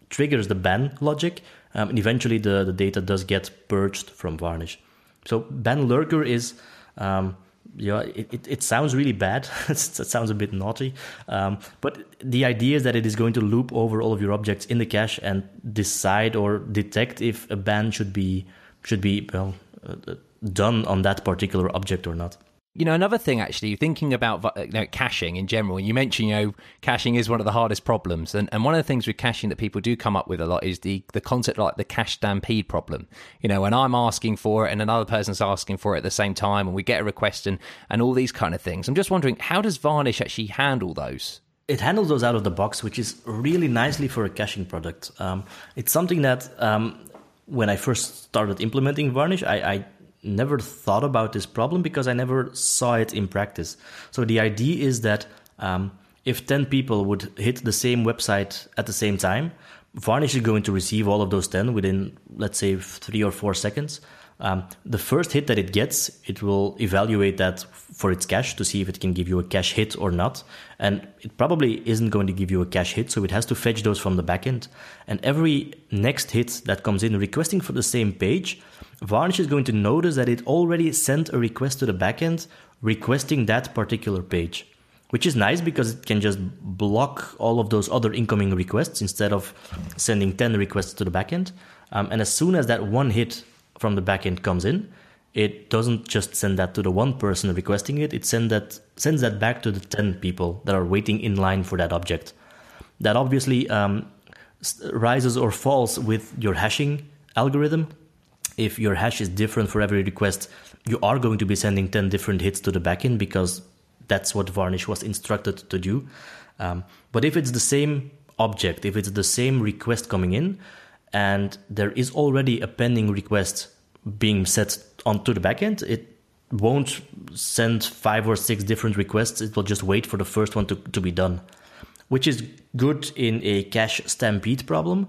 triggers the ban logic, um, and eventually the, the data does get purged from Varnish. So ban lurker is um, yeah, it, it, it, sounds really bad. it sounds a bit naughty. Um, but the idea is that it is going to loop over all of your objects in the cache and decide or detect if a ban should be should be well uh, done on that particular object or not. You know, another thing actually, thinking about you know, caching in general, and you mentioned, you know, caching is one of the hardest problems. And, and one of the things with caching that people do come up with a lot is the, the concept like the cache stampede problem. You know, when I'm asking for it and another person's asking for it at the same time, and we get a request and, and all these kind of things. I'm just wondering, how does Varnish actually handle those? It handles those out of the box, which is really nicely for a caching product. Um, it's something that um, when I first started implementing Varnish, I, I never thought about this problem because I never saw it in practice. So the idea is that um, if 10 people would hit the same website at the same time, Varnish is going to receive all of those 10 within, let's say, three or four seconds. Um, the first hit that it gets, it will evaluate that for its cache to see if it can give you a cache hit or not. And it probably isn't going to give you a cache hit, so it has to fetch those from the backend. And every next hit that comes in requesting for the same page, Varnish is going to notice that it already sent a request to the backend requesting that particular page, which is nice because it can just block all of those other incoming requests instead of sending 10 requests to the backend. Um, and as soon as that one hit from the backend comes in, it doesn't just send that to the one person requesting it, it send that, sends that back to the 10 people that are waiting in line for that object. That obviously um, rises or falls with your hashing algorithm if your hash is different for every request, you are going to be sending 10 different hits to the backend because that's what Varnish was instructed to do. Um, but if it's the same object, if it's the same request coming in, and there is already a pending request being set onto the backend, it won't send five or six different requests. It will just wait for the first one to, to be done, which is good in a cache stampede problem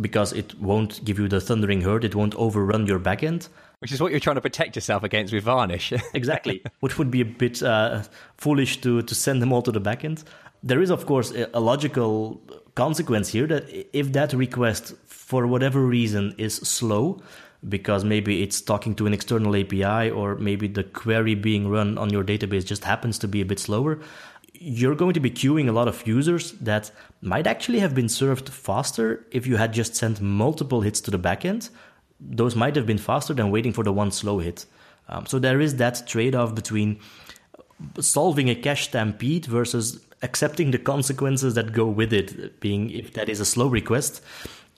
because it won't give you the thundering herd, it won't overrun your backend. Which is what you're trying to protect yourself against with Varnish. exactly, which would be a bit uh, foolish to, to send them all to the backend. There is, of course, a logical consequence here that if that request, for whatever reason, is slow, because maybe it's talking to an external API or maybe the query being run on your database just happens to be a bit slower, you're going to be queuing a lot of users that might actually have been served faster if you had just sent multiple hits to the backend. Those might have been faster than waiting for the one slow hit. Um, so there is that trade off between solving a cache stampede versus accepting the consequences that go with it. Being if that is a slow request,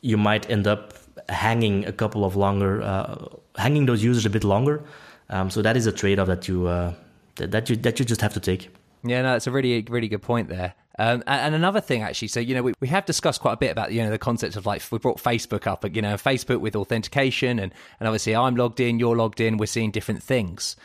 you might end up hanging a couple of longer, uh, hanging those users a bit longer. Um, so that is a trade off that you uh, that you that you just have to take. Yeah, no, it's a really, really good point there. Um, and, another thing, actually, so you know, we, we have discussed quite a bit about you know the concept of like we brought Facebook up, but you know, Facebook with authentication, and and obviously I'm logged in, you're logged in, we're seeing different things.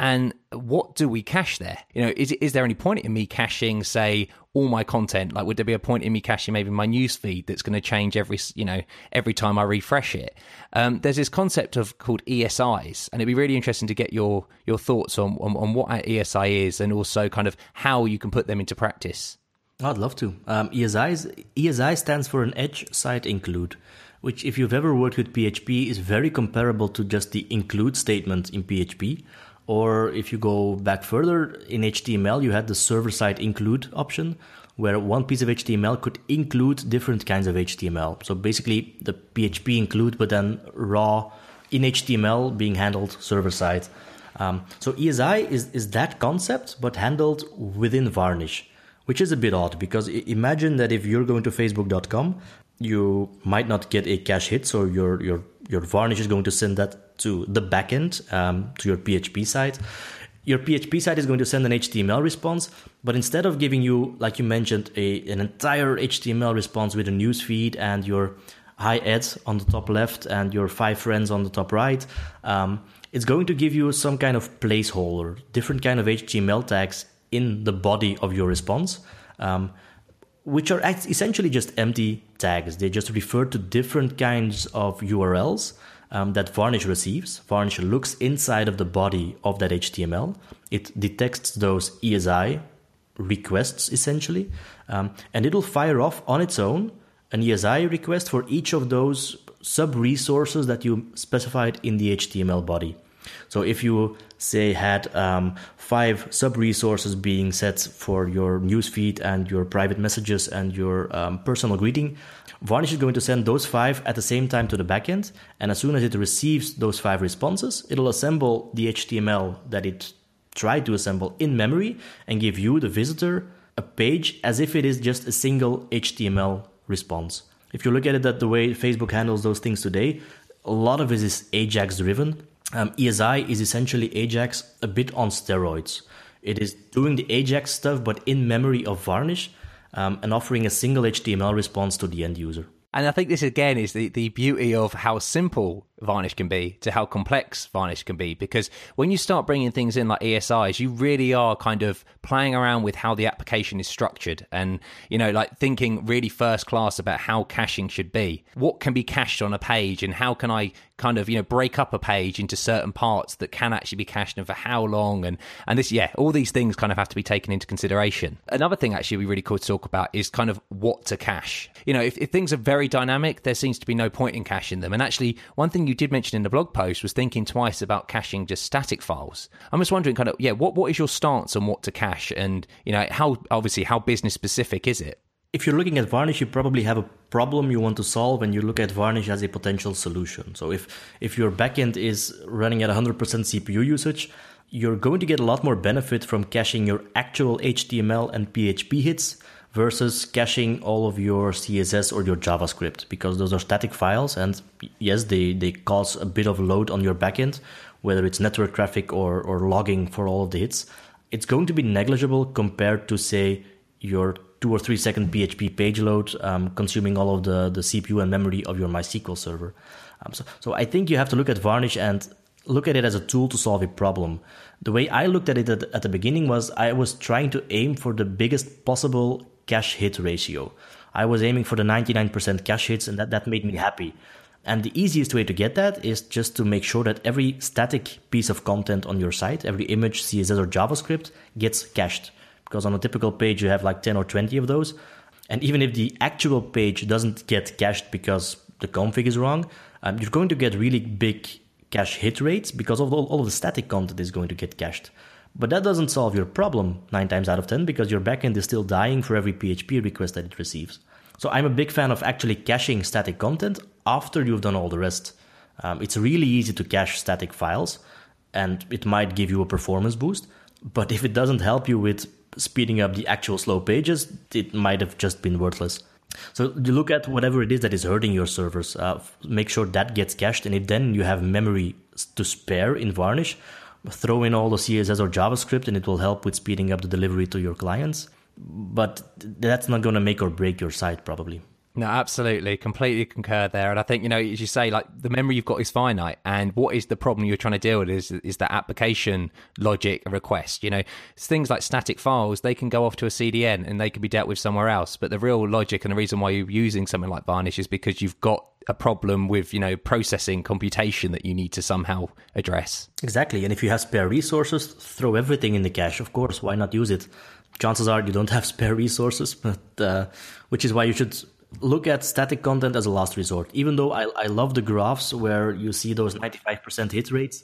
And what do we cache there? You know, is is there any point in me caching, say, all my content? Like, would there be a point in me caching maybe my news feed that's going to change every you know every time I refresh it? Um, there's this concept of called ESIs, and it'd be really interesting to get your your thoughts on, on, on what ESI is, and also kind of how you can put them into practice. I'd love to. Um, ESI ESI stands for an edge site include, which, if you've ever worked with PHP, is very comparable to just the include statement in PHP or if you go back further in HTML, you had the server side include option where one piece of HTML could include different kinds of HTML. So basically, the PHP include, but then raw in HTML being handled server side. Um, so ESI is, is that concept, but handled within Varnish, which is a bit odd because imagine that if you're going to Facebook.com, you might not get a cache hit, so your your your Varnish is going to send that to the backend, um, to your PHP site. Your PHP site is going to send an HTML response, but instead of giving you, like you mentioned, a, an entire HTML response with a news feed and your hi ads on the top left and your five friends on the top right. Um, it's going to give you some kind of placeholder, different kind of HTML tags in the body of your response, um, which are essentially just empty tags. They just refer to different kinds of URLs um, that Varnish receives. Varnish looks inside of the body of that HTML. It detects those ESI requests essentially, um, and it'll fire off on its own an ESI request for each of those sub resources that you specified in the HTML body. So if you say had um, five sub resources being set for your newsfeed and your private messages and your um, personal greeting, Varnish is going to send those five at the same time to the backend. And as soon as it receives those five responses, it'll assemble the HTML that it tried to assemble in memory and give you, the visitor, a page as if it is just a single HTML response. If you look at it that the way Facebook handles those things today, a lot of it is Ajax driven. Um, ESI is essentially Ajax a bit on steroids. It is doing the Ajax stuff, but in memory of Varnish, um, and offering a single HTML response to the end user. And I think this again is the, the beauty of how simple Varnish can be to how complex Varnish can be. Because when you start bringing things in like ESIs, you really are kind of playing around with how the application is structured and, you know, like thinking really first class about how caching should be. What can be cached on a page and how can I kind of, you know, break up a page into certain parts that can actually be cached and for how long? And, and this, yeah, all these things kind of have to be taken into consideration. Another thing actually we really could talk about is kind of what to cache. You know, if, if things are very dynamic, there seems to be no point in caching them. And actually, one thing you did mention in the blog post was thinking twice about caching just static files. I'm just wondering, kind of, yeah, what, what is your stance on what to cache, and you know, how obviously how business specific is it? If you're looking at Varnish, you probably have a problem you want to solve, and you look at Varnish as a potential solution. So if if your backend is running at 100% CPU usage, you're going to get a lot more benefit from caching your actual HTML and PHP hits versus caching all of your CSS or your JavaScript because those are static files and yes, they, they cause a bit of load on your backend, whether it's network traffic or, or logging for all of the hits. It's going to be negligible compared to, say, your two or three second PHP page load um, consuming all of the, the CPU and memory of your MySQL server. Um, so, so I think you have to look at Varnish and look at it as a tool to solve a problem. The way I looked at it at, at the beginning was I was trying to aim for the biggest possible cache hit ratio. I was aiming for the 99% cache hits, and that, that made me happy. And the easiest way to get that is just to make sure that every static piece of content on your site, every image, CSS, or JavaScript gets cached. Because on a typical page, you have like 10 or 20 of those. And even if the actual page doesn't get cached because the config is wrong, um, you're going to get really big cache hit rates because of all, all of the static content is going to get cached. But that doesn't solve your problem 9 times out of 10 because your backend is still dying for every PHP request that it receives. So I'm a big fan of actually caching static content after you've done all the rest. Um, it's really easy to cache static files and it might give you a performance boost. But if it doesn't help you with speeding up the actual slow pages, it might have just been worthless. So you look at whatever it is that is hurting your servers, uh, make sure that gets cached, and if then you have memory to spare in Varnish, throw in all the CSS or JavaScript and it will help with speeding up the delivery to your clients. But that's not going to make or break your site, probably. No, absolutely. Completely concur there. And I think, you know, as you say, like the memory you've got is finite. And what is the problem you're trying to deal with is, is that application logic request. You know, things like static files, they can go off to a CDN and they can be dealt with somewhere else. But the real logic and the reason why you're using something like Varnish is because you've got a problem with, you know, processing computation that you need to somehow address. Exactly. And if you have spare resources, throw everything in the cache. Of course, why not use it? Chances are you don't have spare resources, but uh, which is why you should look at static content as a last resort. Even though I, I love the graphs where you see those 95% hit rates,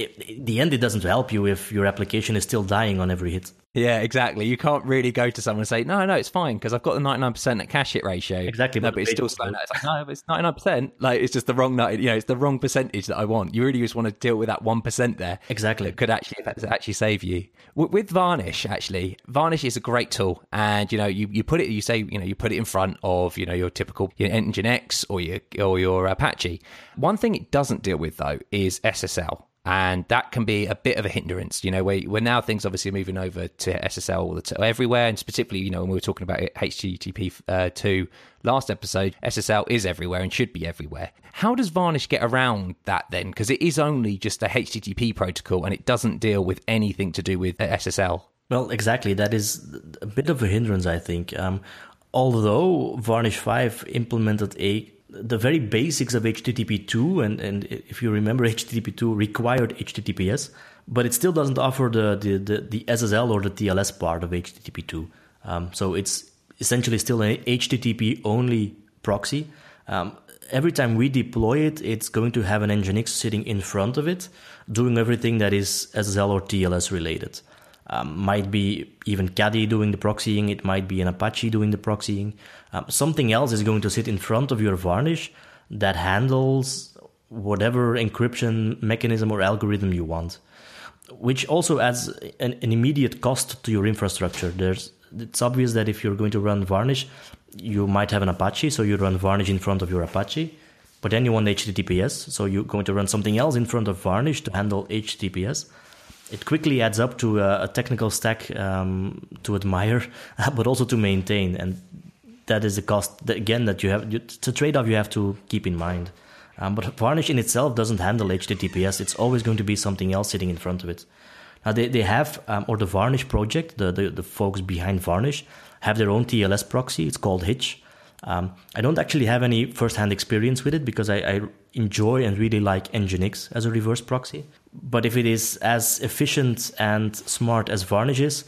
it, the end, it doesn't help you if your application is still dying on every hit. Yeah, exactly. You can't really go to someone and say, no, no, it's fine because I've got the 99% cache hit ratio. Exactly. No, but it's still slow. No, it's like, no, it's 99%. Like, it's just the wrong, you know, it's the wrong percentage that I want. You really just want to deal with that 1% there. Exactly. It could actually, actually save you. With Varnish, actually, Varnish is a great tool. And, you know, you, you put it, you say, you know, you put it in front of, you know, your typical your Nginx or your, or your Apache. One thing it doesn't deal with, though, is SSL. And that can be a bit of a hindrance. You know, where, where now things obviously are moving over to SSL all the t- everywhere, and particularly, you know, when we were talking about HTTP uh, two last episode, SSL is everywhere and should be everywhere. How does Varnish get around that then? Because it is only just a HTTP protocol, and it doesn't deal with anything to do with SSL. Well, exactly. That is a bit of a hindrance, I think. Um, although Varnish 5 implemented a the very basics of HTTP2, and, and if you remember, HTTP2 required HTTPS, but it still doesn't offer the, the, the, the SSL or the TLS part of HTTP2. Um, so it's essentially still an HTTP only proxy. Um, every time we deploy it, it's going to have an Nginx sitting in front of it, doing everything that is SSL or TLS related. Um, might be even Caddy doing the proxying, it might be an Apache doing the proxying. Um, something else is going to sit in front of your varnish that handles whatever encryption mechanism or algorithm you want, which also adds an, an immediate cost to your infrastructure. There's it's obvious that if you're going to run varnish, you might have an Apache, so you run varnish in front of your Apache. But then you want HTTPS, so you're going to run something else in front of varnish to handle HTTPS it quickly adds up to a, a technical stack um, to admire, but also to maintain. And that is a cost that, again that you have. It's a trade-off you have to keep in mind. Um, but Varnish in itself doesn't handle HTTPS. It's always going to be something else sitting in front of it. Now they, they have, um, or the Varnish project, the, the, the folks behind Varnish have their own TLS proxy. It's called Hitch. Um, I don't actually have any first-hand experience with it because I, I, enjoy and really like Nginx as a reverse proxy. But if it is as efficient and smart as Varnish is,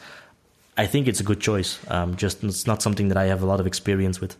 I think it's a good choice. Um, just it's not something that I have a lot of experience with.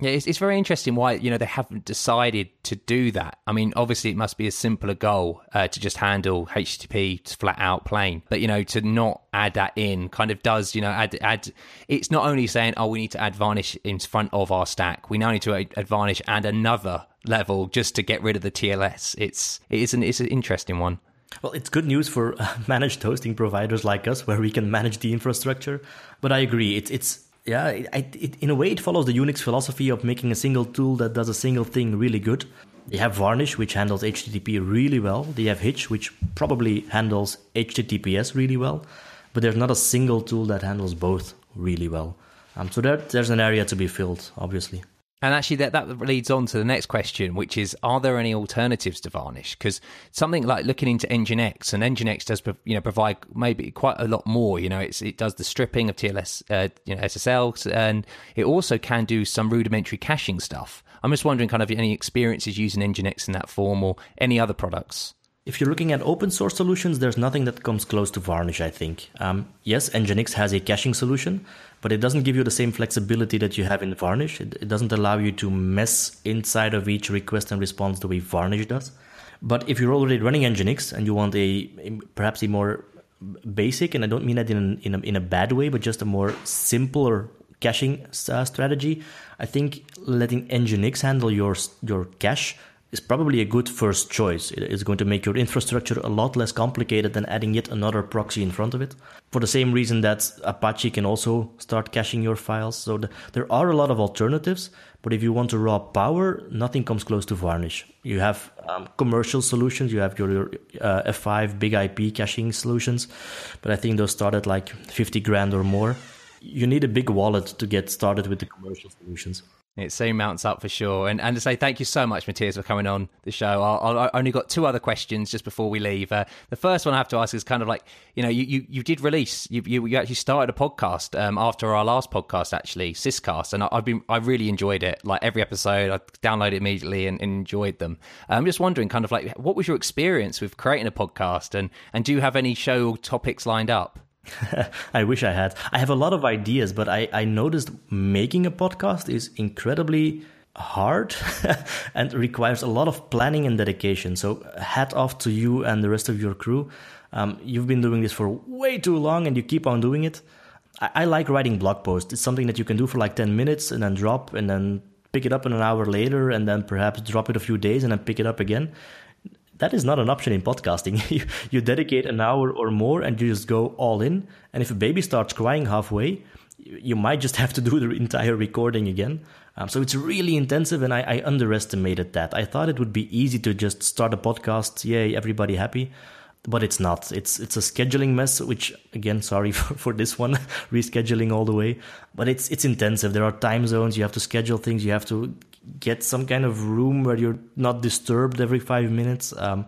Yeah, it's, it's very interesting why you know they haven't decided to do that. I mean, obviously it must be a simpler goal uh, to just handle HTTP flat out plain, but you know to not add that in kind of does you know add add. It's not only saying oh we need to add varnish in front of our stack. We now need to add varnish and another level just to get rid of the TLS. It's it is an it's an interesting one. Well, it's good news for managed hosting providers like us, where we can manage the infrastructure. But I agree, it's it's yeah, it, it, in a way, it follows the Unix philosophy of making a single tool that does a single thing really good. They have Varnish, which handles HTTP really well. They have Hitch, which probably handles HTTPS really well. But there's not a single tool that handles both really well. Um, so there, there's an area to be filled, obviously. And actually, that, that leads on to the next question, which is: Are there any alternatives to Varnish? Because something like looking into Nginx, and Nginx does you know provide maybe quite a lot more. You know, it does the stripping of TLS, uh, you know, SSL, and it also can do some rudimentary caching stuff. I'm just wondering, kind of, any experiences using Nginx in that form, or any other products? If you're looking at open source solutions, there's nothing that comes close to Varnish. I think. Um, yes, Nginx has a caching solution but it doesn't give you the same flexibility that you have in Varnish. It, it doesn't allow you to mess inside of each request and response the way Varnish does. But if you're already running Nginx and you want a, a perhaps a more basic, and I don't mean that in in a, in a bad way, but just a more simpler caching uh, strategy, I think letting Nginx handle your your cache is probably a good first choice. It is going to make your infrastructure a lot less complicated than adding yet another proxy in front of it. For the same reason that Apache can also start caching your files. So the, there are a lot of alternatives, but if you want to raw power, nothing comes close to Varnish. You have um, commercial solutions, you have your, your uh, F5 big IP caching solutions, but I think those start at like 50 grand or more. You need a big wallet to get started with the commercial solutions. It soon mounts up for sure. And and to say thank you so much, Matthias, for coming on the show. i I only got two other questions just before we leave. Uh, the first one I have to ask is kind of like, you know, you, you, you did release, you, you, you actually started a podcast um, after our last podcast, actually, Syscast. And I, have been, I really enjoyed it. Like every episode, I downloaded immediately and, and enjoyed them. I'm just wondering, kind of like, what was your experience with creating a podcast? And, and do you have any show topics lined up? I wish I had. I have a lot of ideas, but I, I noticed making a podcast is incredibly hard and requires a lot of planning and dedication. So, hat off to you and the rest of your crew. Um, you've been doing this for way too long and you keep on doing it. I, I like writing blog posts. It's something that you can do for like 10 minutes and then drop and then pick it up an hour later and then perhaps drop it a few days and then pick it up again that is not an option in podcasting. you, you dedicate an hour or more and you just go all in. And if a baby starts crying halfway, you might just have to do the entire recording again. Um, so it's really intensive, and I, I, underestimated that. I thought it would be easy to just start a podcast, yay, everybody happy, but it's not. It's it's a scheduling mess. Which again, sorry for, for this one, rescheduling all the way. But it's it's intensive. There are time zones. You have to schedule things. You have to get some kind of room where you're not disturbed every five minutes. Um,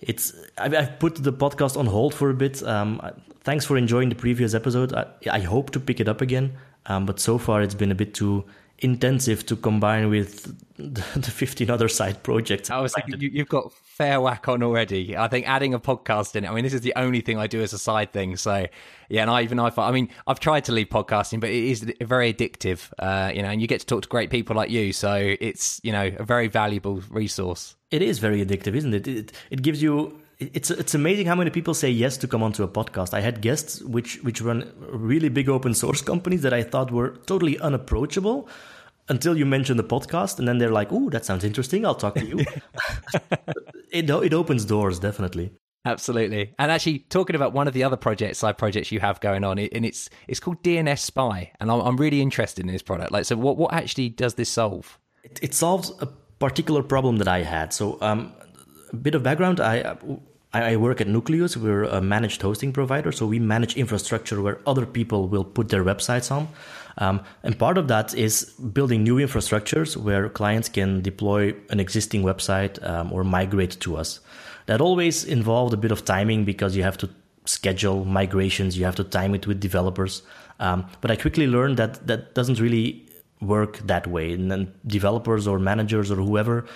it's I've, I've, put the podcast on hold for a bit. Um, thanks for enjoying the previous episode. I, I hope to pick it up again, um, but so far it's been a bit too intensive to combine with the, the 15 other side projects. I was thinking you, have got fair whack on already. I think adding a podcast in it. I mean, this is the only thing I do as a side thing. So yeah, and I even I I mean, I've tried to leave podcasting, but it is very addictive. Uh, you know, and you get to talk to great people like you, so it's you know a very valuable resource. It is very addictive, isn't it? It, it gives you it's it's amazing how many people say yes to come onto a podcast. I had guests which which run really big open source companies that I thought were totally unapproachable until you mention the podcast, and then they're like, "Oh, that sounds interesting. I'll talk to you." it it opens doors definitely. Absolutely. And actually, talking about one of the other projects, side projects you have going on, and it's it's called DNS Spy, and I'm, I'm really interested in this product. Like, so what what actually does this solve? It, it solves a particular problem that I had. So, um, a bit of background: I I work at Nucleus. We're a managed hosting provider, so we manage infrastructure where other people will put their websites on. Um, and part of that is building new infrastructures where clients can deploy an existing website um, or migrate to us. That always involved a bit of timing because you have to schedule migrations, you have to time it with developers. Um, but I quickly learned that that doesn't really work that way. And then developers or managers or whoever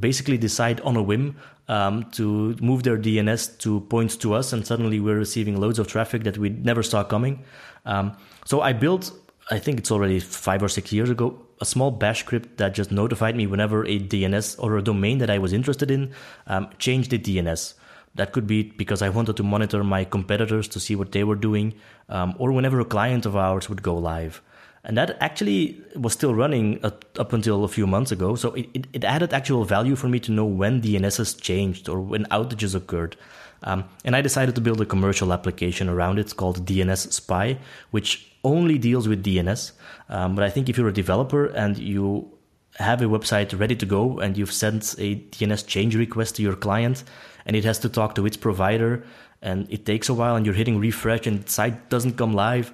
basically decide on a whim um, to move their DNS to points to us, and suddenly we're receiving loads of traffic that we never saw coming. Um, so I built, I think it's already five or six years ago, a small bash script that just notified me whenever a DNS or a domain that I was interested in um, changed the DNS. That could be because I wanted to monitor my competitors to see what they were doing, um, or whenever a client of ours would go live. And that actually was still running up until a few months ago. So it, it, it, added actual value for me to know when DNSs changed or when outages occurred. Um, and I decided to build a commercial application around it called DNS Spy, which only deals with DNS. Um, but I think if you're a developer and you have a website ready to go and you've sent a DNS change request to your client and it has to talk to its provider and it takes a while and you're hitting refresh and the site doesn't come live,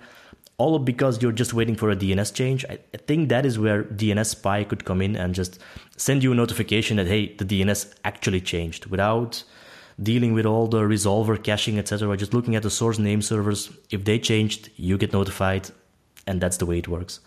all because you're just waiting for a DNS change. I, I think that is where DNS Spy could come in and just send you a notification that hey, the DNS actually changed without dealing with all the resolver caching, etc. Just looking at the source name servers. If they changed, you get notified, and that's the way it works.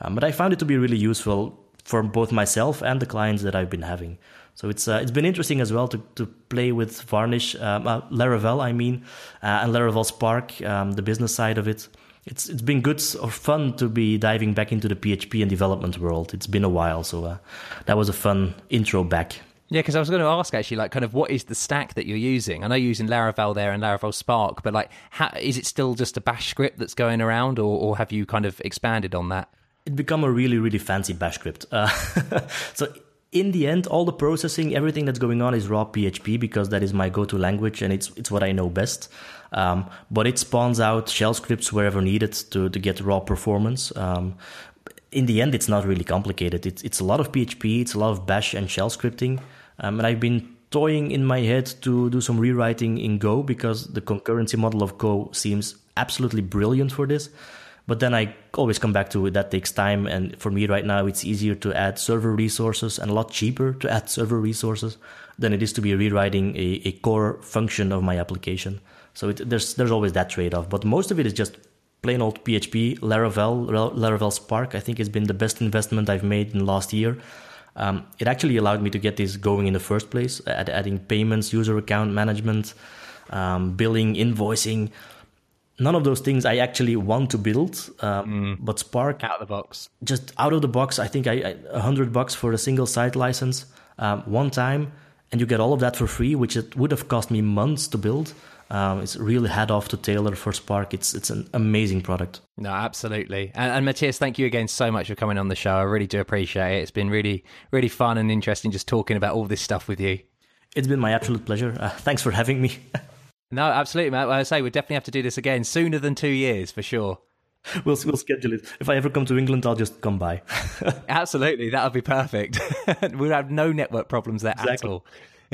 Um, but I found it to be really useful for both myself and the clients that I've been having. So it's uh, it's been interesting as well to, to play with Varnish, um, uh, Laravel, I mean, uh, and Laravel Spark, um, the business side of it it's it's been good or fun to be diving back into the PHP and development world. It's been a while, so uh, that was a fun intro back. Yeah, because I was going to ask actually, like, kind of what is the stack that you're using? I know you're using Laravel there and Laravel Spark, but like, how, is it still just a Bash script that's going around, or, or have you kind of expanded on that? It become a really really fancy Bash script. Uh, so in the end, all the processing, everything that's going on is raw PHP because that is my go-to language and it's it's what I know best. Um, but it spawns out shell scripts wherever needed to to get raw performance. Um, in the end, it's not really complicated. It's it's a lot of PHP, it's a lot of Bash and shell scripting, um, and I've been toying in my head to do some rewriting in Go because the concurrency model of Go seems absolutely brilliant for this. But then I always come back to. That takes time. And for me right now, it's easier to add server resources and a lot cheaper to add server resources than it is to be rewriting a, a core function of my application. So it, there's, there's always that trade off. But most of it is just plain old PHP. Laravel, Laravel Spark, I think has been the best investment I've made in the last year. Um, it actually allowed me to get this going in the first place, adding payments, user account management, um, billing, invoicing, none of those things I actually want to build. Um, mm. But Spark out of the box, just out of the box, I think I a hundred bucks for a single site license um, one time, and you get all of that for free, which it would have cost me months to build. Um, it's really head off to Taylor for Spark. It's it's an amazing product. No, absolutely. And, and Matthias, thank you again so much for coming on the show. I really do appreciate it. It's been really really fun and interesting just talking about all this stuff with you. It's been my absolute pleasure. Uh, thanks for having me. No, absolutely, Matt. I say we definitely have to do this again sooner than two years for sure. we'll we'll schedule it. If I ever come to England, I'll just come by. Absolutely, that would be perfect. we'll have no network problems there exactly. at all.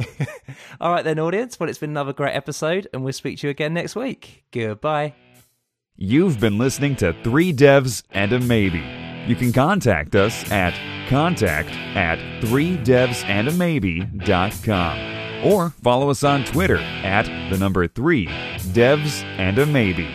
all right, then, audience. Well, it's been another great episode, and we'll speak to you again next week. Goodbye. You've been listening to Three Devs and a Maybe. You can contact us at contact at 3devsandamaybe.com or follow us on Twitter at the number 3 devs and a maybe.